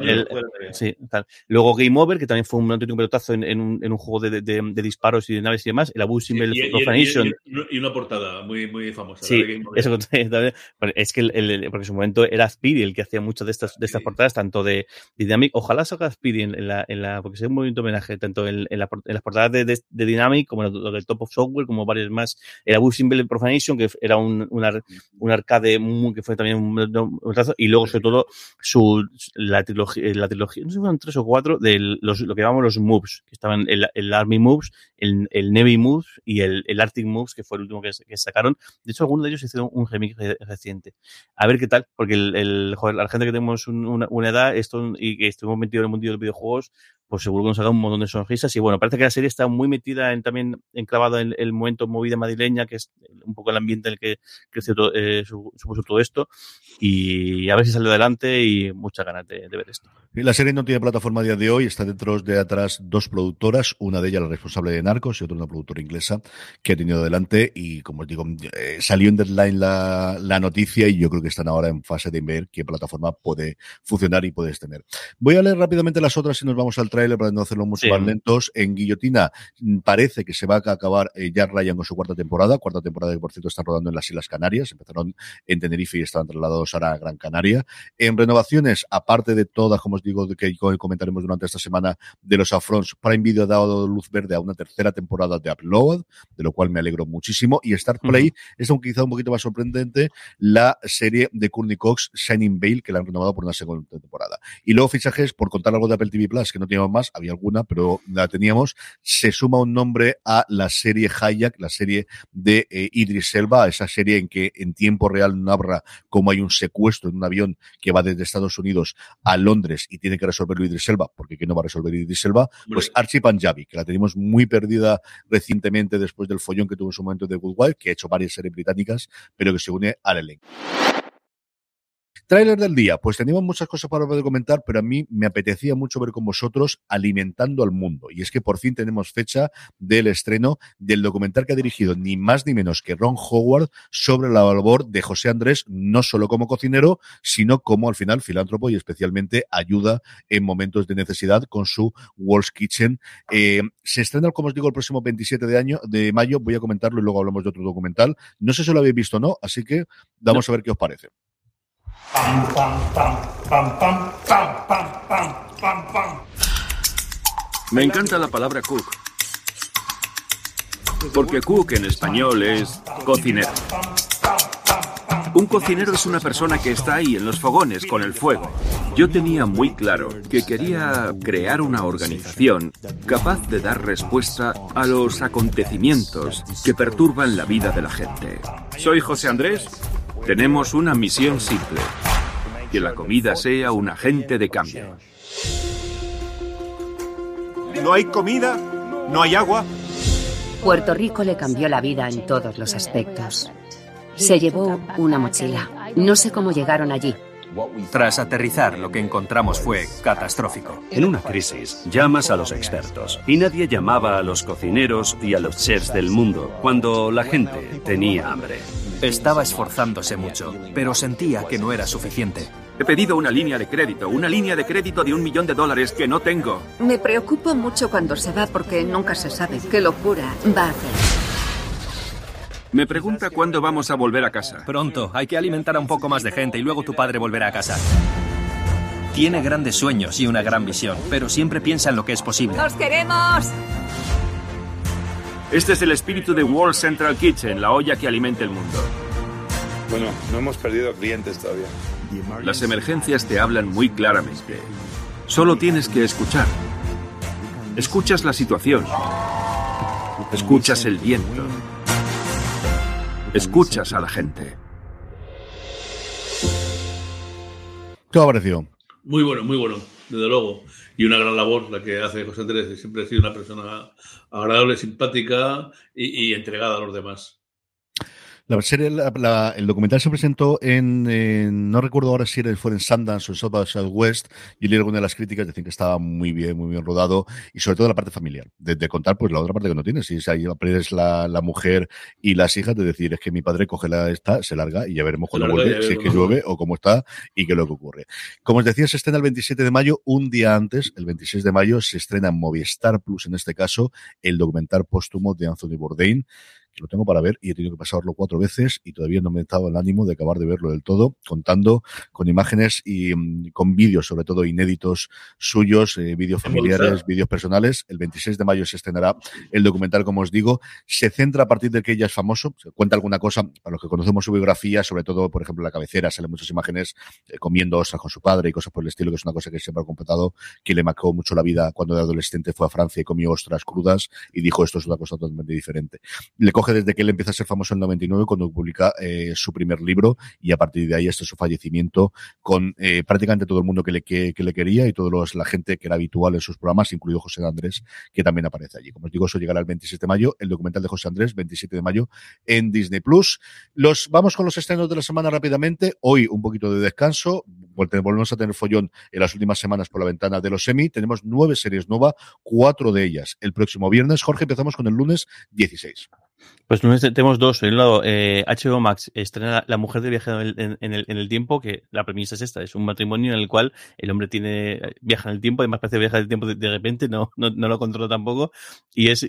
El, sí, tal. Luego Game Over, que también fue un auténtico pelotazo en, en, un, en un juego de, de, de, disparos y de naves y demás, el Abu Simbel Profanation. Y, una portada muy, muy famosa. Sí, eso también, es que el, porque en su momento era Speedy el que hacía muchas de estas, de estas portadas, tanto de Dynamic, ojalá salga Speedy en, la, en la, porque es un bonito homenaje, tanto en, en, la, en las portadas de, de, Dynamic como lo, lo, del Top of Software, como varios más. Era Simbel Profanation, que era un, un, un arcade que fue también un, un trazo, y luego sobre todo su, la trilogía, la trilogía, no sé si fueron tres o cuatro, de los, lo que llamamos los moves, que estaban el, el Army Moves, el, el Navy Moves y el, Arctic Moves, que fue el último que, que sacaron. De hecho, algunos de ellos hicieron un remix reciente. A ver qué tal, porque el, el joder, la gente que tenemos una, una edad esto, y que estuvimos metidos en el mundo de los videojuegos, pues seguro que nos ha dado un montón de sonrisas. Y bueno, parece que la serie está muy metida en también enclavada en el momento movida madrileña, que es un poco el ambiente en el que creció todo, eh, supuso todo esto. Y a ver si sale adelante y muchas ganas de, de ver esto. La serie no tiene plataforma a día de hoy, está dentro de atrás dos productoras, una de ellas la responsable de Narcos y otra una productora inglesa que ha tenido adelante. Y como os digo, eh, salió en deadline la, la noticia y yo creo que están ahora en fase de ver qué plataforma puede funcionar y puedes tener. Voy a leer rápidamente las otras y nos vamos al trailer para no hacerlo mucho sí. más lentos. En Guillotina mm, parece que se va a acabar eh, Jack Ryan con su cuarta temporada, cuarta temporada que por cierto están rodando en las Islas Canarias, empezaron en Tenerife y están trasladados ahora a Gran Canaria. En renovaciones, aparte de todas, como os digo, que comentaremos durante esta semana de los Afrons, Prime Video ha dado luz verde a una tercera temporada de Upload, de lo cual me alegro muchísimo. Y Star Play uh -huh. es un, quizá un poquito más sorprendente la serie de Courtney Cox, Shining Veil, que la han renovado por una segunda temporada. Y luego fichajes, por contar algo de Apple TV Plus, que no teníamos más, había alguna, pero la teníamos, se suma un nombre a la serie Hayak, la serie de eh, Idris Elba, esa serie en que en tiempo real narra cómo hay un secuestro en un avión que va desde Estados Unidos a Londres y tiene que resolverlo Idris Elba, porque ¿quién no va a resolver Idris Elba? Pues Archie Panjabi, que la tenemos muy perdida recientemente después del follón que tuvo en su momento de Good Wife, que ha hecho varias series británicas, pero que se une al elenco. Trailer del día, pues teníamos muchas cosas para poder comentar, pero a mí me apetecía mucho ver con vosotros alimentando al mundo. Y es que por fin tenemos fecha del estreno del documental que ha dirigido ni más ni menos que Ron Howard sobre la labor de José Andrés, no solo como cocinero, sino como al final filántropo y especialmente ayuda en momentos de necesidad con su World's Kitchen. Eh, se estrena, como os digo, el próximo 27 de, año, de mayo. Voy a comentarlo y luego hablamos de otro documental. No sé si lo habéis visto o no, así que vamos no. a ver qué os parece. Pam, pam, pam, pam, pam, pam, pam, pam, pam. Me encanta la palabra cook. Porque cook en español es cocinero. Un cocinero es una persona que está ahí en los fogones con el fuego. Yo tenía muy claro que quería crear una organización capaz de dar respuesta a los acontecimientos que perturban la vida de la gente. Soy José Andrés. Tenemos una misión simple. Que la comida sea un agente de cambio. No hay comida, no hay agua. Puerto Rico le cambió la vida en todos los aspectos. Se llevó una mochila. No sé cómo llegaron allí. Tras aterrizar, lo que encontramos fue catastrófico. En una crisis, llamas a los expertos. Y nadie llamaba a los cocineros y a los chefs del mundo cuando la gente tenía hambre. Estaba esforzándose mucho, pero sentía que no era suficiente. He pedido una línea de crédito, una línea de crédito de un millón de dólares que no tengo. Me preocupo mucho cuando se va porque nunca se sabe qué locura va a hacer. Me pregunta cuándo vamos a volver a casa. Pronto, hay que alimentar a un poco más de gente y luego tu padre volverá a casa. Tiene grandes sueños y una gran visión, pero siempre piensa en lo que es posible. ¡Os queremos! Este es el espíritu de World Central Kitchen, la olla que alimenta el mundo. Bueno, no hemos perdido clientes todavía. Las emergencias te hablan muy claramente. Solo tienes que escuchar. Escuchas la situación. Escuchas el viento. Escuchas a la gente. ¿Qué ha parecido? Muy bueno, muy bueno, desde luego. Y una gran labor la que hace José Andrés. Siempre ha sido una persona agradable, simpática y, y entregada a los demás. La serie, la, el documental se presentó en, no recuerdo ahora si fue en Sundance o en South by Southwest, y leí alguna de las críticas, decían que estaba muy bien, muy bien rodado, y sobre todo la parte familiar, de, contar pues la otra parte que no tienes, si es ahí aprendes la, la mujer y las hijas, de decir, es que mi padre coge la esta, se larga, y ya veremos cuando vuelve, si es que llueve o cómo está, y qué es lo que ocurre. Como os decía, se estrena el 27 de mayo, un día antes, el 26 de mayo, se estrena en Movistar Plus, en este caso, el documental póstumo de Anthony Bourdain, que lo tengo para ver y he tenido que pasarlo cuatro veces y todavía no me he dado el ánimo de acabar de verlo del todo, contando con imágenes y mm, con vídeos, sobre todo inéditos suyos, eh, vídeos familiares, vídeos personales. El 26 de mayo se estrenará el documental, como os digo. Se centra a partir de que ella es famoso, se cuenta alguna cosa, para los que conocemos su biografía, sobre todo, por ejemplo, la cabecera, salen muchas imágenes eh, comiendo ostras con su padre y cosas por el estilo, que es una cosa que siempre ha completado, que le marcó mucho la vida cuando de adolescente fue a Francia y comió ostras crudas y dijo esto es una cosa totalmente diferente. Le desde que él empieza a ser famoso en 99 cuando publica eh, su primer libro y a partir de ahí hasta su fallecimiento con eh, prácticamente todo el mundo que le, que, le quería y toda la gente que era habitual en sus programas, incluido José Andrés, que también aparece allí. Como os digo, eso llegará el 27 de mayo, el documental de José Andrés, 27 de mayo en Disney Plus. Los, vamos con los estrenos de la semana rápidamente. Hoy un poquito de descanso. Volvemos a tener follón en las últimas semanas por la ventana de los semi. Tenemos nueve series nuevas, cuatro de ellas el próximo viernes. Jorge, empezamos con el lunes 16. Pues tenemos dos. En un lado, eh, HBO Max estrena La mujer de viaje en el, en, el, tiempo, que la premisa es esta, es un matrimonio en el cual el hombre tiene viaja en el tiempo, además parece viajar en el tiempo de, repente, no, no, no, lo controla tampoco. Y es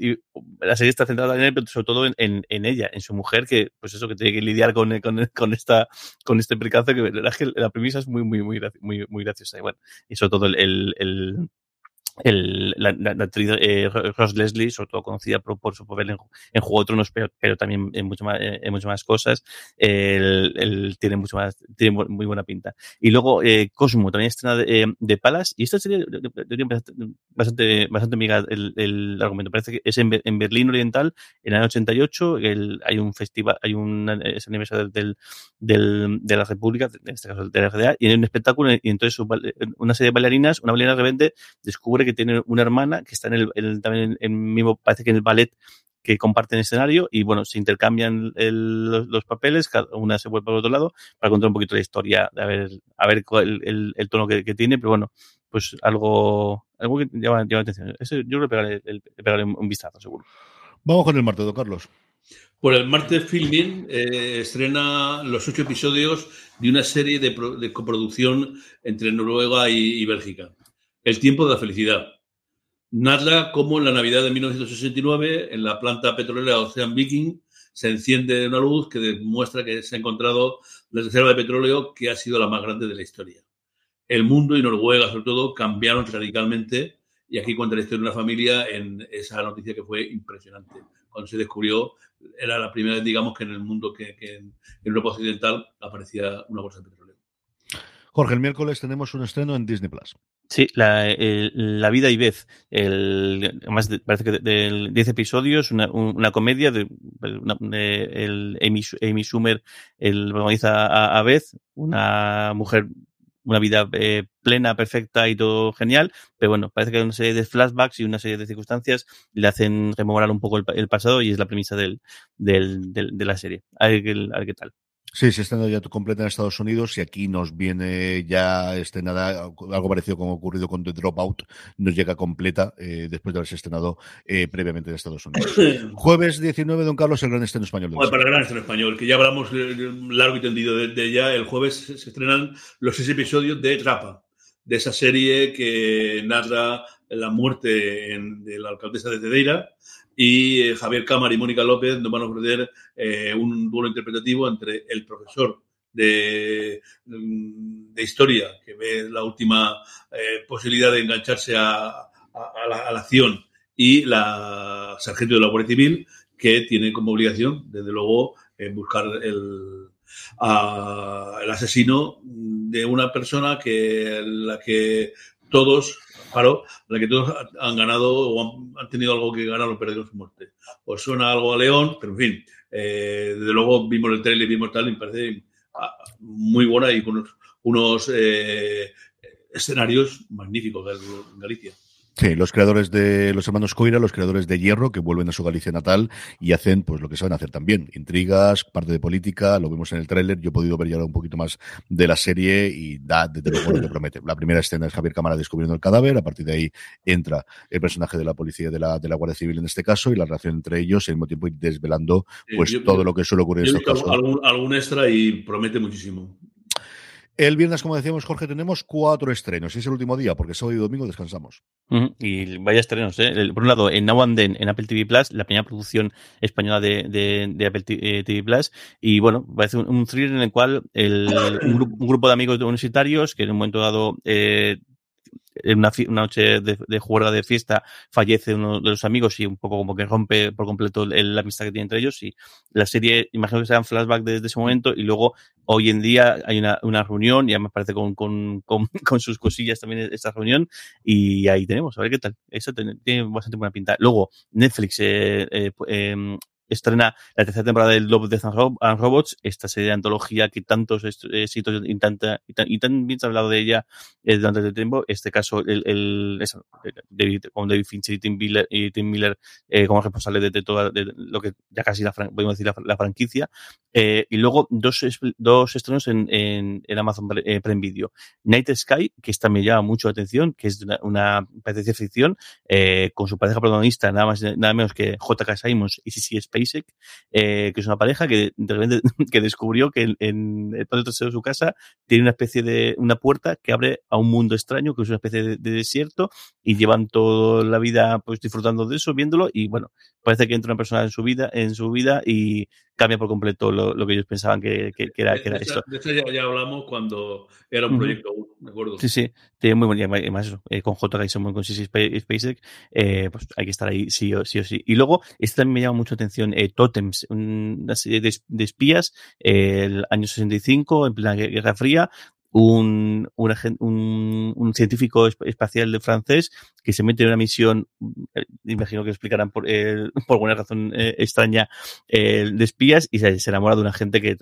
la serie está centrada en él, pero sobre todo en, en, ella, en su mujer, que pues eso, que tiene que lidiar con, con, con esta, con este percance, que la, la premisa es muy, muy, muy, muy, muy graciosa. Y bueno, y sobre todo el, el el, la, la, actriz eh, Ross Leslie, sobre todo conocida por, su papel en, en, Juego de Tronos, pero, pero también en mucho más, en mucho más cosas, él, tiene mucho más, tiene muy buena pinta. Y luego eh, Cosmo, también estrena de, eh, de Palas, y esta serie bastante, bastante amiga el, el, argumento. Parece que es en, en, Berlín Oriental, en el año 88, el, hay un festival, hay un es aniversario del, del, de la República, en este caso de la FDA, y hay un espectáculo, y entonces una serie de bailarinas, una bailarina de repente descubre que tiene una hermana que está en el, también en, mismo, parece que en el ballet que comparten escenario y bueno, se intercambian los, papeles, cada una se vuelve al otro lado para contar un poquito la historia, a ver, a ver el, el, tono que, tiene, pero bueno, pues algo, algo que llama, llama atención. yo creo que pegaré, un vistazo, seguro. Vamos con el martes, don Carlos. Por el martes Filming eh, estrena los ocho episodios de una serie de, de coproducción entre Noruega y, y Bélgica. El tiempo de la felicidad. Narra cómo en la Navidad de 1969, en la planta petrolera Ocean Viking, se enciende una luz que demuestra que se ha encontrado la reserva de petróleo que ha sido la más grande de la historia. El mundo y Noruega, sobre todo, cambiaron radicalmente y aquí cuenta la historia de una familia en esa noticia que fue impresionante. Cuando se descubrió, era la primera vez, digamos, que en el mundo, que, en Europa Occidental aparecía una bolsa de petróleo. Jorge, el miércoles tenemos un estreno en Disney Plus. Sí, la, la vida y Beth, el, más parece que de 10 episodios, una, una comedia de, el Amy, Amy Schumer, el protagoniza a, Beth, una mujer una vida eh, plena, perfecta y todo genial, pero bueno, parece que hay una serie de flashbacks y una serie de circunstancias le hacen rememorar un poco el, pasado y es la premisa del, del, de la serie. A qué tal. Sí, se estrena ya completa en Estados Unidos y aquí nos viene ya estrenada algo parecido como ha ocurrido con The Dropout, nos llega completa eh, después de haberse estrenado eh, previamente en Estados Unidos. Jueves 19, don Carlos, el gran estreno español. Bueno, para el gran estreno español, que ya hablamos largo y tendido de, de ella, el jueves se estrenan los seis episodios de Trapa, de esa serie que narra la muerte de la alcaldesa de Cedeira y eh, Javier Cámara y Mónica López nos van a ofrecer eh, un duelo interpretativo entre el profesor de, mm, de, historia, que ve la última eh, posibilidad de engancharse a, a, la, acción, y la sargento de la Guardia Civil, que tiene como obligación, desde luego, buscar el, el asesino de una persona que la que todos claro, la que todos han ganado o han, tenido algo que ganar o perder su muerte. O suena algo a León, pero en fin, eh, desde luego vimos el trailer, vimos tal, y me parece ah, muy buena y con unos, unos eh, escenarios magníficos de Galicia. Sí, los creadores de los hermanos Coira, los creadores de Hierro, que vuelven a su Galicia natal y hacen pues lo que saben hacer también. Intrigas, parte de política, lo vemos en el tráiler. Yo he podido ver ya un poquito más de la serie y da desde luego lo que promete. La primera escena es Javier Cámara descubriendo el cadáver, a partir de ahí entra el personaje de la policía de la, de la Guardia Civil en este caso y la relación entre ellos y al mismo tiempo ir desvelando pues todo lo que suele ocurrir en estos casos. Algún, algún extra y promete muchísimo. El viernes, como decíamos, Jorge, tenemos cuatro estrenos. Y es el último día, porque sábado y domingo descansamos. Y vaya estrenos, ¿eh? Por un lado, en Now and Then, en Apple TV Plus, la primera producción española de, Apple TV eh, Plus. Y bueno, parece un, un thriller en el cual el, un, grupo, un, grupo, de amigos universitarios que en un momento dado eh, en una, una noche de, de juerga de fiesta fallece uno de los amigos y un poco como que rompe por completo el, la amistad que tiene entre ellos y la serie, imagino que sean flashback desde ese momento y luego hoy en día hay una, una reunión, ya me parece con, con, con, con, sus cosillas también esta reunión y ahí tenemos, a ver qué tal. Eso tiene, tiene bastante buena pinta. Luego, Netflix eh, eh, eh, estrena la tercera temporada del Love, Death and Robots, esta serie de antología que tantos éxitos y, tanta, y, tan, y tan bien se ha hablado de ella eh, durante el tiempo. Este caso, el, el eso, David, con David Fincher y Tim Miller, y Tim Miller eh, como responsable de, de todo de lo que ya casi la, decir la, la franquicia. Eh, y luego dos, dos estrenos en, en, en Amazon eh, Prime Video. Night Sky, que esta me llama mucho la atención, que es una, una de ficción, eh, con su pareja protagonista, nada más nada menos que J.K. Simons y Sissy Eh, que es una pareja que de repente que descubrió que en, en el patio trasero de su casa tiene una especie de una puerta que abre a un mundo extraño, que es una especie de, de desierto, y llevan toda la vida pues disfrutando de eso, viéndolo, y bueno, parece que entra una persona en su vida, en su vida y cambia por completo lo, lo que ellos pensaban que, que, que era, que era de esto. De hecho, ya, ya, hablamos cuando era un proyecto uh -huh. ¿de acuerdo? Sí, sí, tiene muy buen además eso, eh, con J. Simon, con Sissy SpaceX, eh, pues hay que estar ahí sí o sí. O sí. Y luego, este también me llama mucho atención, eh, Totems, una serie de, espías, el año 65, en plena Guerra Fría, un, un, un, científico espacial de francés que se mete en una misión, eh, imagino que explicarán por, por alguna razón eh, extraña, de espías y se, se, enamora de una gente que,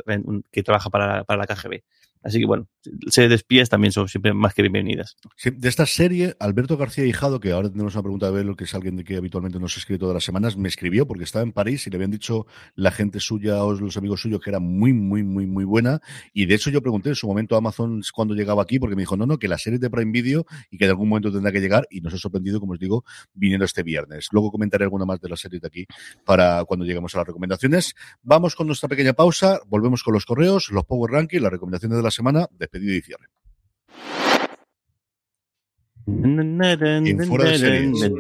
que trabaja para, para la KGB. Así que bueno, series de también son siempre más que bienvenidas. De esta serie, Alberto García Hijado, que ahora tenemos una pregunta de verlo, que es alguien de que habitualmente nos escribe todas las semanas, me escribió porque estaba en París y le habían dicho la gente suya o los amigos suyos que era muy, muy, muy, muy buena. Y de hecho yo pregunté en su momento a Amazon cuando llegaba aquí, porque me dijo, no, no, que la serie de Prime Video y que en algún momento tendrá que llegar y nos ha sorprendido, como os digo, viniendo este viernes. Luego comentaré alguna más de las series de aquí para cuando lleguemos a las recomendaciones. Vamos con nuestra pequeña pausa, volvemos con los correos, los Power Ranking, las recomendaciones de la semana, despedido y cierre. En fuera de series.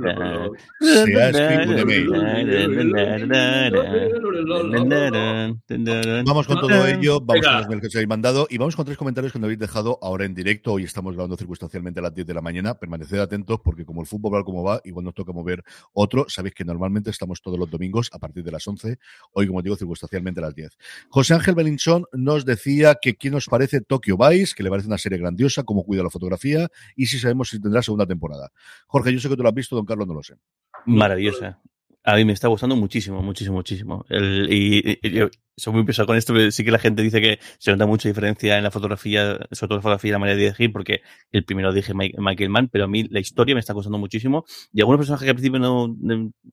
Vamos con todo ello, vamos con los mails que os habéis mandado y vamos con tres comentarios que nos habéis dejado ahora en directo. Hoy estamos grabando circunstancialmente a las 10 de la mañana. Permaneced atentos porque como el fútbol va como va, igual nos toca mover otro. Sabéis que normalmente estamos todos los domingos a partir de las 11. Hoy, como digo, circunstancialmente a las 10. José Ángel Belinchón nos decía que quién nos parece Tokyo Vice, que le parece una serie grandiosa, cómo cuida la fotografía y si sabemos si tendrá segunda temporada. Jorge, yo sé que tú lo has visto, don Carlos no lo sé. Maravillosa. A mí me está gustando muchísimo, muchísimo, muchísimo. Y, y, soy muy pesado con esto, pero sí que la gente dice que se nota mucha diferencia en la fotografía, sobre todo la fotografía y la manera de dirigir, porque el primero dije Michael Mann, pero a mí la historia me está gustando muchísimo. Y algunos personajes que al principio no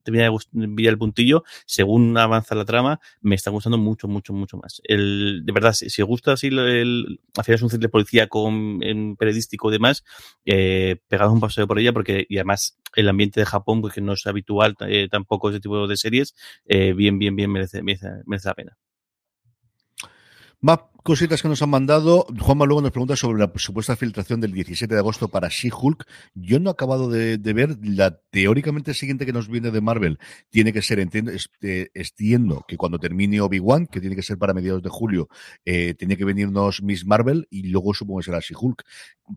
te pillar el puntillo, según avanza la trama, me está gustando mucho, mucho, mucho más. El, de verdad, si, gusta así, el, al final es un de policía con periodístico y demás, eh, un paseo por ella, porque, y además, el ambiente de Japón, porque no es habitual eh, tampoco ese tipo de series, eh, bien, bien, bien merece, merece, merece la pena. Más cositas que nos han mandado. Juanma luego nos pregunta sobre la supuesta filtración del 17 de agosto para She-Hulk. Yo no he acabado de, ver la teóricamente siguiente que nos viene de Marvel. Tiene que ser, entiendo, estiendo que cuando termine Obi-Wan, que tiene que ser para mediados de julio, eh, tiene que venirnos Miss Marvel y luego supongo que será She-Hulk.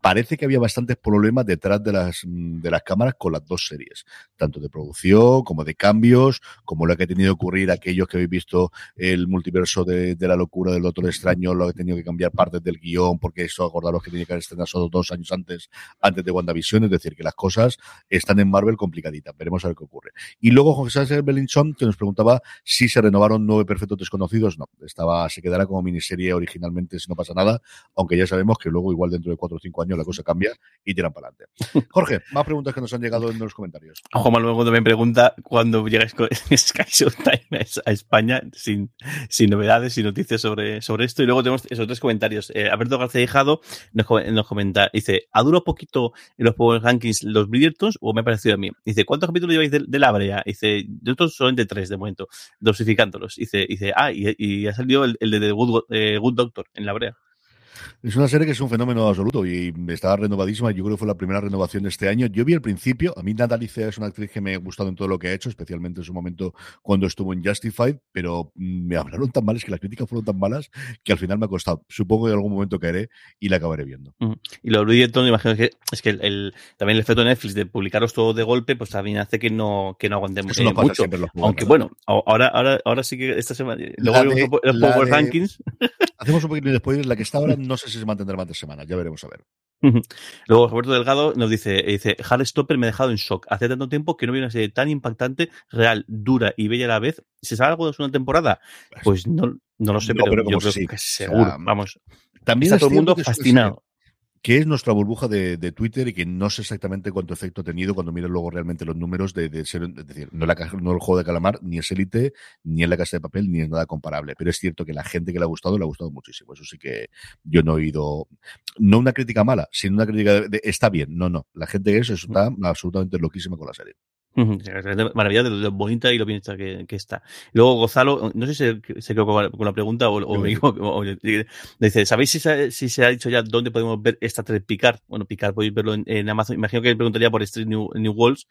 Parece que había bastantes problemas detrás de las, de las cámaras con las dos series, tanto de producción como de cambios, como lo que ha tenido que ocurrir aquellos que habéis visto el multiverso de, de la locura del Doctor Extraño, lo que he tenido que cambiar partes del guion, porque eso acordaros que tiene que haber estrenado solo dos años antes, antes de WandaVision, es decir, que las cosas están en Marvel complicaditas. Veremos a ver qué ocurre. Y luego José Sánchez Belinchón, que nos preguntaba si se renovaron nueve perfectos desconocidos. No, estaba, se quedará como miniserie originalmente si no pasa nada, aunque ya sabemos que luego igual dentro de cuatro o cinco años la cosa cambia y tiran para adelante. Jorge, más preguntas que nos han llegado en los comentarios. Juan Manuel cuando me pregunta cuándo llegáis con Sky Showtime a España sin, sin novedades, sin noticias sobre, sobre esto. Y luego esos tres comentarios. Eh, Alberto García Hijado nos, nos comenta, dice, ¿ha durado poquito en los Power Rankings los Bridgertons o me ha parecido a mí? Dice, ¿cuántos capítulos lleváis de, de la brea? Dice, de otros solamente tres de momento, dosificándolos. Dice, dice ah, y, y ha salido el, el de The Good, eh, Good Doctor en la brea. Es una serie que es un fenómeno absoluto y estaba renovadísima. Yo creo que fue la primera renovación de este año. Yo vi al principio, a mí Natalie es una actriz que me ha gustado en todo lo que ha hecho, especialmente en su momento cuando estuvo en Justified, pero me hablaron tan mal, es que las críticas fueron tan malas que al final me ha costado. Supongo que en algún momento caeré y la acabaré viendo. Uh -huh. Y lo Bridgerton, imagino que es que el, el, también el efecto de Netflix de publicaros todo de golpe, pues también hace que no, que no aguantemos Eso no eh, pasa mucho. los juegos, Aunque ¿no? bueno, ahora, ahora, ahora sí que esta semana, luego de- los Power de- Rankings. Hacemos un poquito de spoiler. La que está ahora no sé si se mantendrá más de semana. Ya veremos a ver. Luego Roberto Delgado nos dice, dice, Stopper me ha dejado en shock. Hace tanto tiempo que no vi una serie tan impactante, real, dura y bella a la vez. ¿Se sabe algo de una temporada? Pues no, no lo sé, No, pero, pero yo creo sí. que O seguro. sea, Vamos. También Está es todo el mundo fascinado. Que es nuestra burbuja de, de Twitter y que no sé exactamente cuánto efecto ha tenido cuando miras luego realmente los números de, de ser, es decir, no, la, no el juego de calamar, ni es élite, ni en la casa de papel, ni es nada comparable. Pero es cierto que la gente que le ha gustado, le ha gustado muchísimo. Eso sí que yo no he oído, no una crítica mala, sino una crítica de, de, está bien. No, no. La gente que eso está absolutamente loquísima con la serie. Maravilla de lo bonita y lo bien hecha que, que está. Luego Gonzalo, no sé si se, quedó con la pregunta o, o me o- dice, ¿sabéis si se, ha- si se ha dicho ya dónde podemos ver esta Trek Picard? Bueno, Picard podéis verlo en, en Amazon. Imagino que preguntaría por Street New, New Worlds,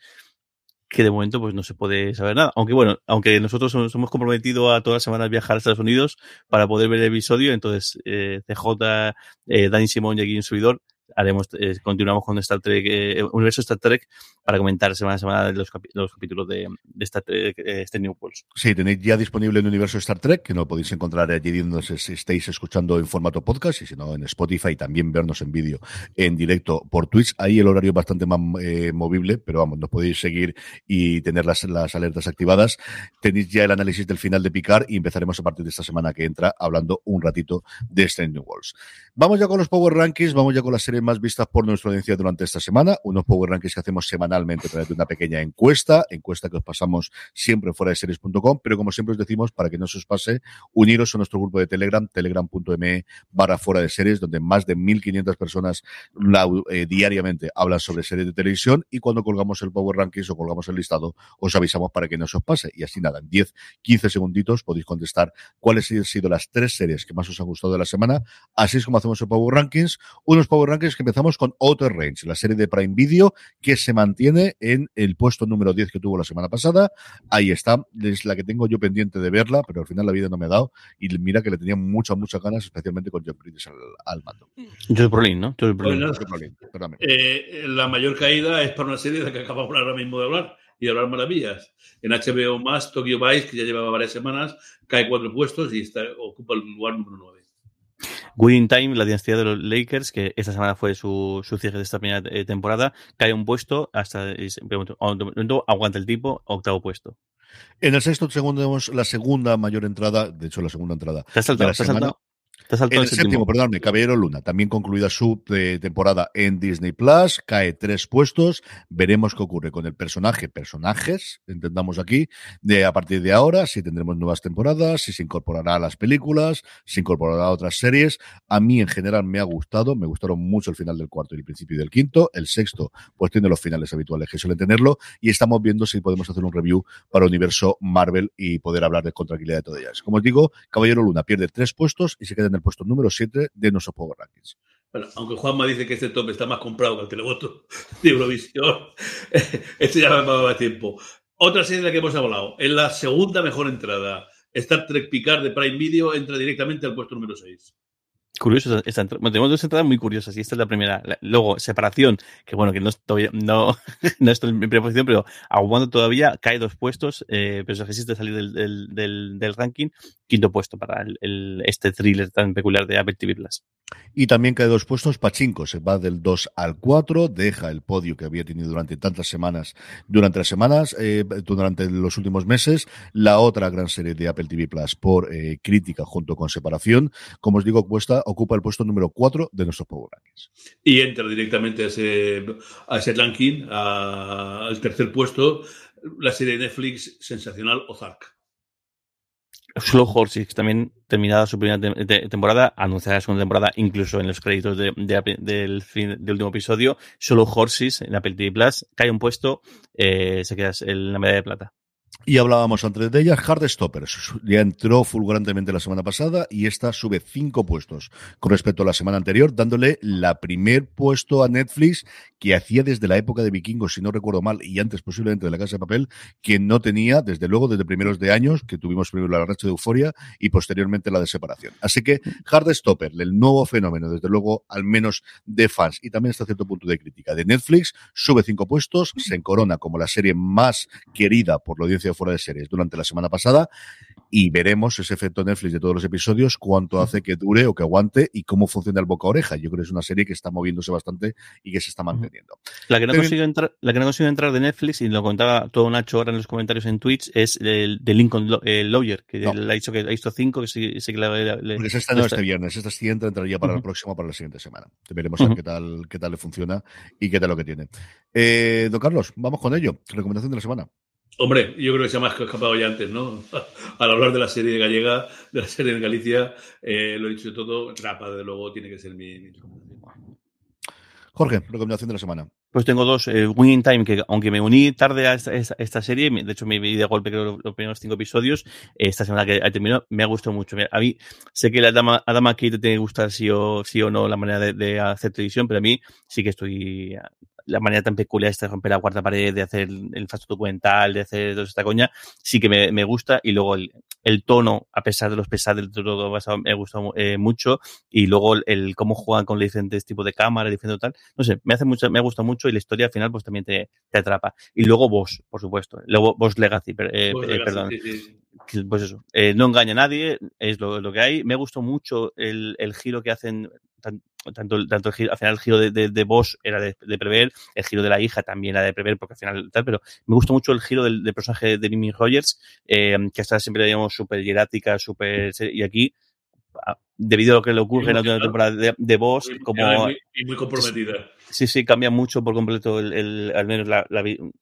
que de momento pues no se puede saber nada. Aunque bueno, aunque nosotros nos hemos comprometido a todas las semanas viajar a Estados Unidos para poder ver el episodio, entonces eh, CJ, eh, Dani Simón y aquí un subidor haremos, eh, continuamos con Star Trek, eh, Universo Star Trek, para comentar semana a semana los, capítulos de, de Star este New Worlds. Sí, tenéis ya disponible en Universo Star Trek, que no podéis encontrar allí donde estéis escuchando en formato podcast y si no en Spotify, también vernos en vídeo en directo por Twitch. Ahí el horario es bastante más eh, movible, pero vamos, nos podéis seguir y tener las, alertas activadas. Tenéis ya el análisis del final de Picard y empezaremos a partir de esta semana que entra hablando un ratito de este New Worlds. Vamos ya con los Power Rankings, vamos ya con las series más vistas por nuestra audiencia durante esta semana, unos Power Rankings que hacemos semanalmente semanalmente a través de una pequeña encuesta, encuesta que os pasamos siempre fuera de series.com, pero como siempre os decimos, para que no se os pase, uniros a nuestro grupo de Telegram, telegram.me barra fuera de series, donde más de 1.500 personas eh, diariamente hablan sobre series de televisión y cuando colgamos el Power Rankings o colgamos el listado, os avisamos para que no se os pase. Y así nada, en 10, 15 segunditos podéis contestar cuáles han sido las tres series que más os han gustado de la semana, así es como hacemos el Power Rankings, unos Power Rankings que empezamos con Outer Range, la serie de Prime Video que se mantiene en el puesto número 10 que tuvo la semana pasada. Ahí está, es la que tengo yo pendiente de verla, pero al final la vida no me ha dado y mira que le tenía muchas, muchas ganas, especialmente con John British al, mando. Joe Brolin, ¿no? Joe Brolin. eh, la mayor caída es para una serie de la que acabamos ahora mismo de hablar y de hablar maravillas. En HBO más, Tokyo Vice, que ya llevaba varias semanas, cae cuatro puestos y está, ocupa el lugar número 9. Winning Time, la dinastía de los Lakers, que esta semana fue su, su cierre de esta primera eh, temporada, cae un puesto hasta aguanta el tipo, octavo puesto. En el sexto segundo tenemos la segunda mayor entrada, de hecho la segunda entrada de la en el séptimo, perdónme, Caballero Luna, también concluida su eh, temporada en Disney Plus, cae tres puestos. Veremos qué ocurre con el personaje, personajes, entendamos aquí, de a partir de ahora, si tendremos nuevas temporadas, si se incorporará a las películas, si se incorporará a otras series. A mí en general me ha gustado, me gustaron mucho el final del cuarto y el principio del quinto. El sexto, pues tiene los finales habituales que suelen tenerlo, y estamos viendo si podemos hacer un review para universo Marvel y poder hablar de, con tranquilidad de todas ellas. Como os digo, Caballero Luna pierde tres puestos y se queda en el puesto número 7 de nuestros Power Rankings. Bueno, aunque Juanma dice que este top está más comprado que el televoto de Eurovisión, este ya ha dado tiempo. Otra serie de la que hemos hablado, en la segunda mejor entrada, Star Trek Picard de Prime Video entra directamente al puesto número 6 curioso esta, bueno, tenemos dos entradas muy curiosas y esta es la primera. luego, separación, que bueno, que no, todavía, no, no estoy en mi primera posición, pero aguando todavía, cae dos puestos, eh, pero resiste salir del, del, ranking, quinto puesto para este thriller tan peculiar de Apple TV Plus. Y también cae dos puestos Pachinko, se va del 2 al 4, deja el podio que había tenido durante tantas semanas, durante las semanas, eh, durante los últimos meses, la otra gran serie de Apple TV Plus por eh, crítica junto con separación, como os digo, cuesta ocupa el puesto número 4 de nuestros Power Rankings. Y entra directamente a ese, a ese ranking, al tercer puesto, la serie de Netflix sensacional Ozark. Slow Horses, también terminada su primera temporada, anunciada la segunda temporada, incluso en los créditos del, fin, del último episodio. Solo Horses en Apple TV Plus cae un puesto, eh, se queda en la medalla de plata. Y hablábamos antes de ella, Stoppers. Ya entró fulgurantemente la semana pasada y esta sube cinco puestos con respecto a la semana anterior, dándole la primer puesto a Netflix que hacía desde la época de Vikingos, si no recuerdo mal, y antes posiblemente de la Casa de Papel, que no tenía, desde luego, desde primeros de años, que tuvimos primero la racha de Euforia y posteriormente la de separación. Así que Stopper, el nuevo fenómeno, desde luego, al menos de fans y también hasta cierto punto de crítica de Netflix, sube cinco puestos, se encorona como la serie más querida por la audiencia fuera de series durante la semana pasada y veremos ese efecto Netflix de todos los episodios, cuánto hace que dure o que aguante y cómo funciona el boca a oreja. Yo creo que es una serie que está moviéndose bastante y que se está manteniendo. La que no consigue entrar, la que no consigue entrar de Netflix, y lo contaba todo Nacho ahora en los comentarios en Twitch, es el de Lincoln Lawyer, que le ha dicho que ha visto cinco, que sí, que le, Porque esta no este viernes, esta siguiente entraría para el próximo, para la siguiente semana. Veremos a ver qué tal, qué tal le funciona y qué tal lo que tiene. Eh, don Carlos, vamos con ello. Recomendación de la semana. Hombre, yo creo que se ha más escapado ya antes, ¿no? Al hablar de la serie gallega, de la serie en Galicia, eh, lo he dicho todo, Rapa, de luego, tiene que ser mi, recomendación. Jorge, recomendación de la semana. Pues tengo dos. Eh, Winning Time, que aunque me uní tarde a esta, serie, de hecho me vi de golpe creo, los primeros cinco episodios, esta semana que ha terminado, me ha gustado mucho. A mí sé que la dama, a Dama Kate te tiene que gustar sí o, sí o no la manera de, de hacer televisión, pero a mí sí que estoy la manera tan peculiar de romper la cuarta pared, de hacer el, falso documental, de hacer toda esta coña, sí que me, me gusta. Y luego el, el, tono, a pesar de los pesados del todo me gusta eh, mucho. Y luego el, cómo juegan con diferentes tipos de cámaras, diferentes tal. No sé, me hace mucho, me gusta mucho y la historia al final pues también te, te atrapa. Y luego vos, por supuesto. Luego vos Legacy, eh, eh, perdón. Pues eso, no engaña a nadie, es lo, lo, que hay. Me gustó mucho el, el giro que hacen tanto, tanto el giro, al final el giro de, de, era de, prever, el giro de la hija también era de prever, porque al final pero me gusta mucho el giro del, del personaje de Mimi Rogers, eh, que hasta siempre digamos súper hierática, súper, y aquí debido a lo que le ocurre en la última temporada de, de Boss, como... Y muy comprometida. Sí, sí, cambia mucho por completo el, al menos la,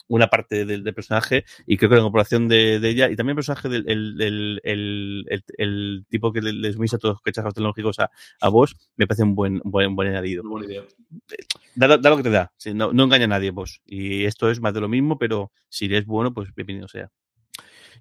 una parte del, personaje y creo que la incorporación de, ella y también el personaje del el, el, tipo que le, sumisa todos los cacharros tecnológicos a, a vos me parece un buen, buen, buen añadido. Buena idea. Da, lo que te da, no, no engaña a nadie vos. Y esto es más de lo mismo, pero si es bueno, pues bienvenido sea.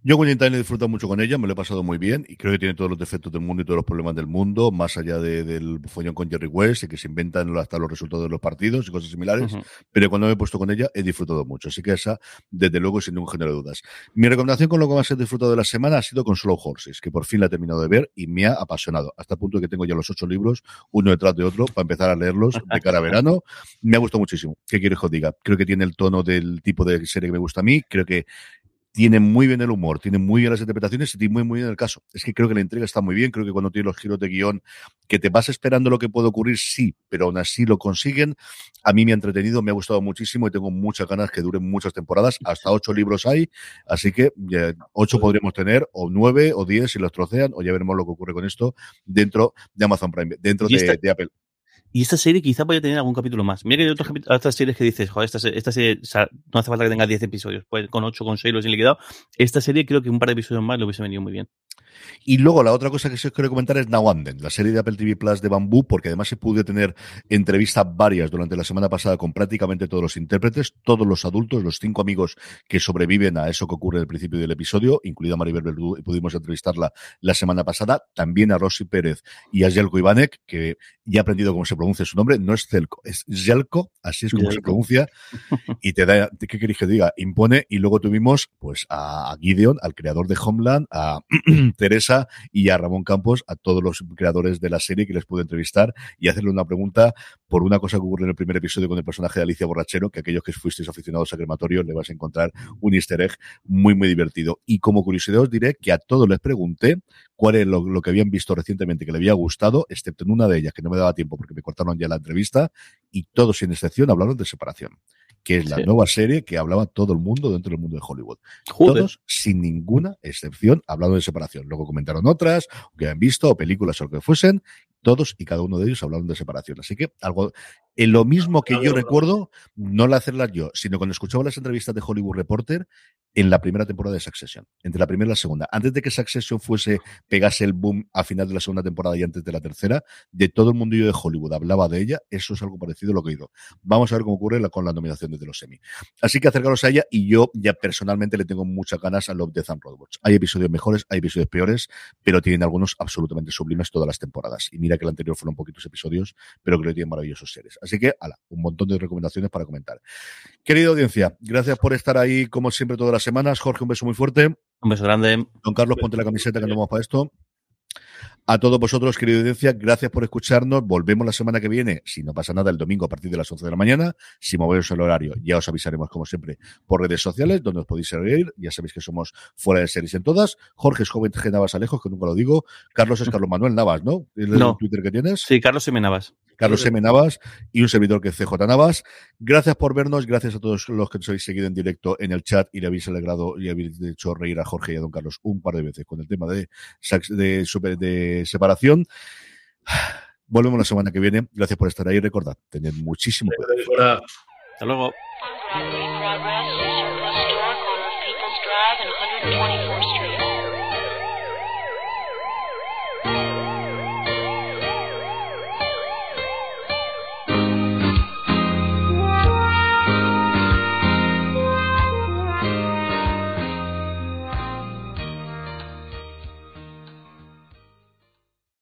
Yo con Time he disfrutado mucho con ella, me lo he pasado muy bien y creo que tiene todos los defectos del mundo y todos los problemas del mundo, más allá del follón con Jerry West y que se inventan hasta los resultados de los partidos y cosas similares, pero cuando me he puesto con ella he disfrutado mucho, así que esa, desde luego, sin ningún género de dudas. Mi recomendación con lo que más he disfrutado de la semana ha sido con Slow Horses, que por fin la he terminado de ver y me ha apasionado, hasta el punto de que tengo ya los ocho libros, uno detrás de otro, para empezar a leerlos de cara a verano. Me ha gustado muchísimo. ¿Qué quieres que os diga? Creo que tiene el tono del tipo de serie que me gusta a mí, creo que tiene muy bien el humor, tiene muy bien las interpretaciones y tiene muy, muy bien el caso. Es que creo que la entrega está muy bien, creo que cuando tiene los giros de guion que te vas esperando lo que puede ocurrir, sí, pero aún así lo consiguen. A mí me ha entretenido, me ha gustado muchísimo y tengo muchas ganas que duren muchas temporadas. Hasta ocho libros hay, así que ocho podríamos tener, o nueve, o diez si los trocean, o ya veremos lo que ocurre con esto dentro de Amazon Prime, dentro de Apple. Y esta serie quizá vaya tener algún capítulo más. Mira que hay otras, otras series que dices, joder, esta, esta serie no hace falta que tenga 10 episodios, pues con 8, con 6 los he liquidado. Esta serie creo que un par de episodios más le hubiese venido muy bien. Y luego la otra cosa que sí os quiero comentar es Now Anden, la serie de Apple TV Plus de Bambú, porque además se pude tener entrevistas varias durante la semana pasada con prácticamente todos los intérpretes, todos los adultos, los cinco amigos que sobreviven a eso que ocurre al principio del episodio, incluida Maribel Verdú, y pudimos entrevistarla la semana pasada, también a Rosy Pérez y a Jelko Ivanek, que ya he aprendido cómo se pronuncia su nombre, no es Zelko, es Jelko, así es como se pronuncia, y te da, ¿qué queréis que diga? Impone, y luego tuvimos pues a Gideon, al creador de Homeland, a Teresa y a Ramón Campos, a todos los creadores de la serie que les pude entrevistar y hacerle una pregunta por una cosa que ocurre en el primer episodio con el personaje de Alicia Borrachero, que aquellos que fuisteis aficionados a crematorio le vas a encontrar un easter egg muy, muy divertido. Y como curiosidad os diré que a todos les pregunté cuál es lo, que habían visto recientemente que le había gustado, excepto en una de ellas que no me daba tiempo porque me cortaron ya la entrevista, y todos sin excepción hablaron de separación que es la nueva serie que hablaba todo el mundo dentro del mundo de Hollywood. Todos, sin ninguna excepción, hablando de separación. Luego comentaron otras, que han visto, o películas o lo que fuesen, todos y cada uno de ellos hablaron de separación. Así que algo, en lo mismo que yo recuerdo, no la hacerlas yo, sino cuando escuchaba las entrevistas de Hollywood Reporter en la primera temporada de Succession, entre la primera y la segunda, antes de que Succession fuese, pegase el boom a final de la segunda temporada y antes de la tercera, de todo el mundillo de Hollywood hablaba de ella, eso es algo parecido a lo que he oído. Vamos a ver cómo ocurre con la nominación de los Emmy. Así que acercaros a ella y yo ya personalmente le tengo muchas ganas a Love, Death and Robots. Hay episodios mejores, hay episodios peores, pero tienen algunos absolutamente sublimes todas las temporadas. Y mira que el anterior fueron poquitos episodios, pero creo que tienen maravillosos series. Así que, ala, un montón de recomendaciones para comentar. Querida audiencia, gracias por estar ahí como siempre todas las semanas. Jorge, un beso muy fuerte. Un beso grande. Don Carlos, ponte la camiseta que andamos para esto. A todos vosotros, querida audiencia, gracias por escucharnos. Volvemos la semana que viene, si no pasa nada, el domingo a partir de las 11 de la mañana. Si movemos el horario, ya os avisaremos, como siempre, por redes sociales, donde os podéis seguir. Ya sabéis que somos fuera de series en todas. Jorge es joven G. Navas Alejos, que nunca lo digo. Carlos es Carlos Manuel Navas, ¿no? ¿El no. Twitter que tienes? Sí, Carlos M. Navas. Carlos M. Navas y un servidor que es CJ Navas. Gracias por vernos, gracias a todos los que nos habéis seguido en directo en el chat y le habéis alegrado y habéis hecho reír a Jorge y a don Carlos un par de veces con el tema de, de, de separación. Volvemos la semana que viene. Gracias por estar ahí. Recordad, tened muchísimo cuidado. Hasta luego.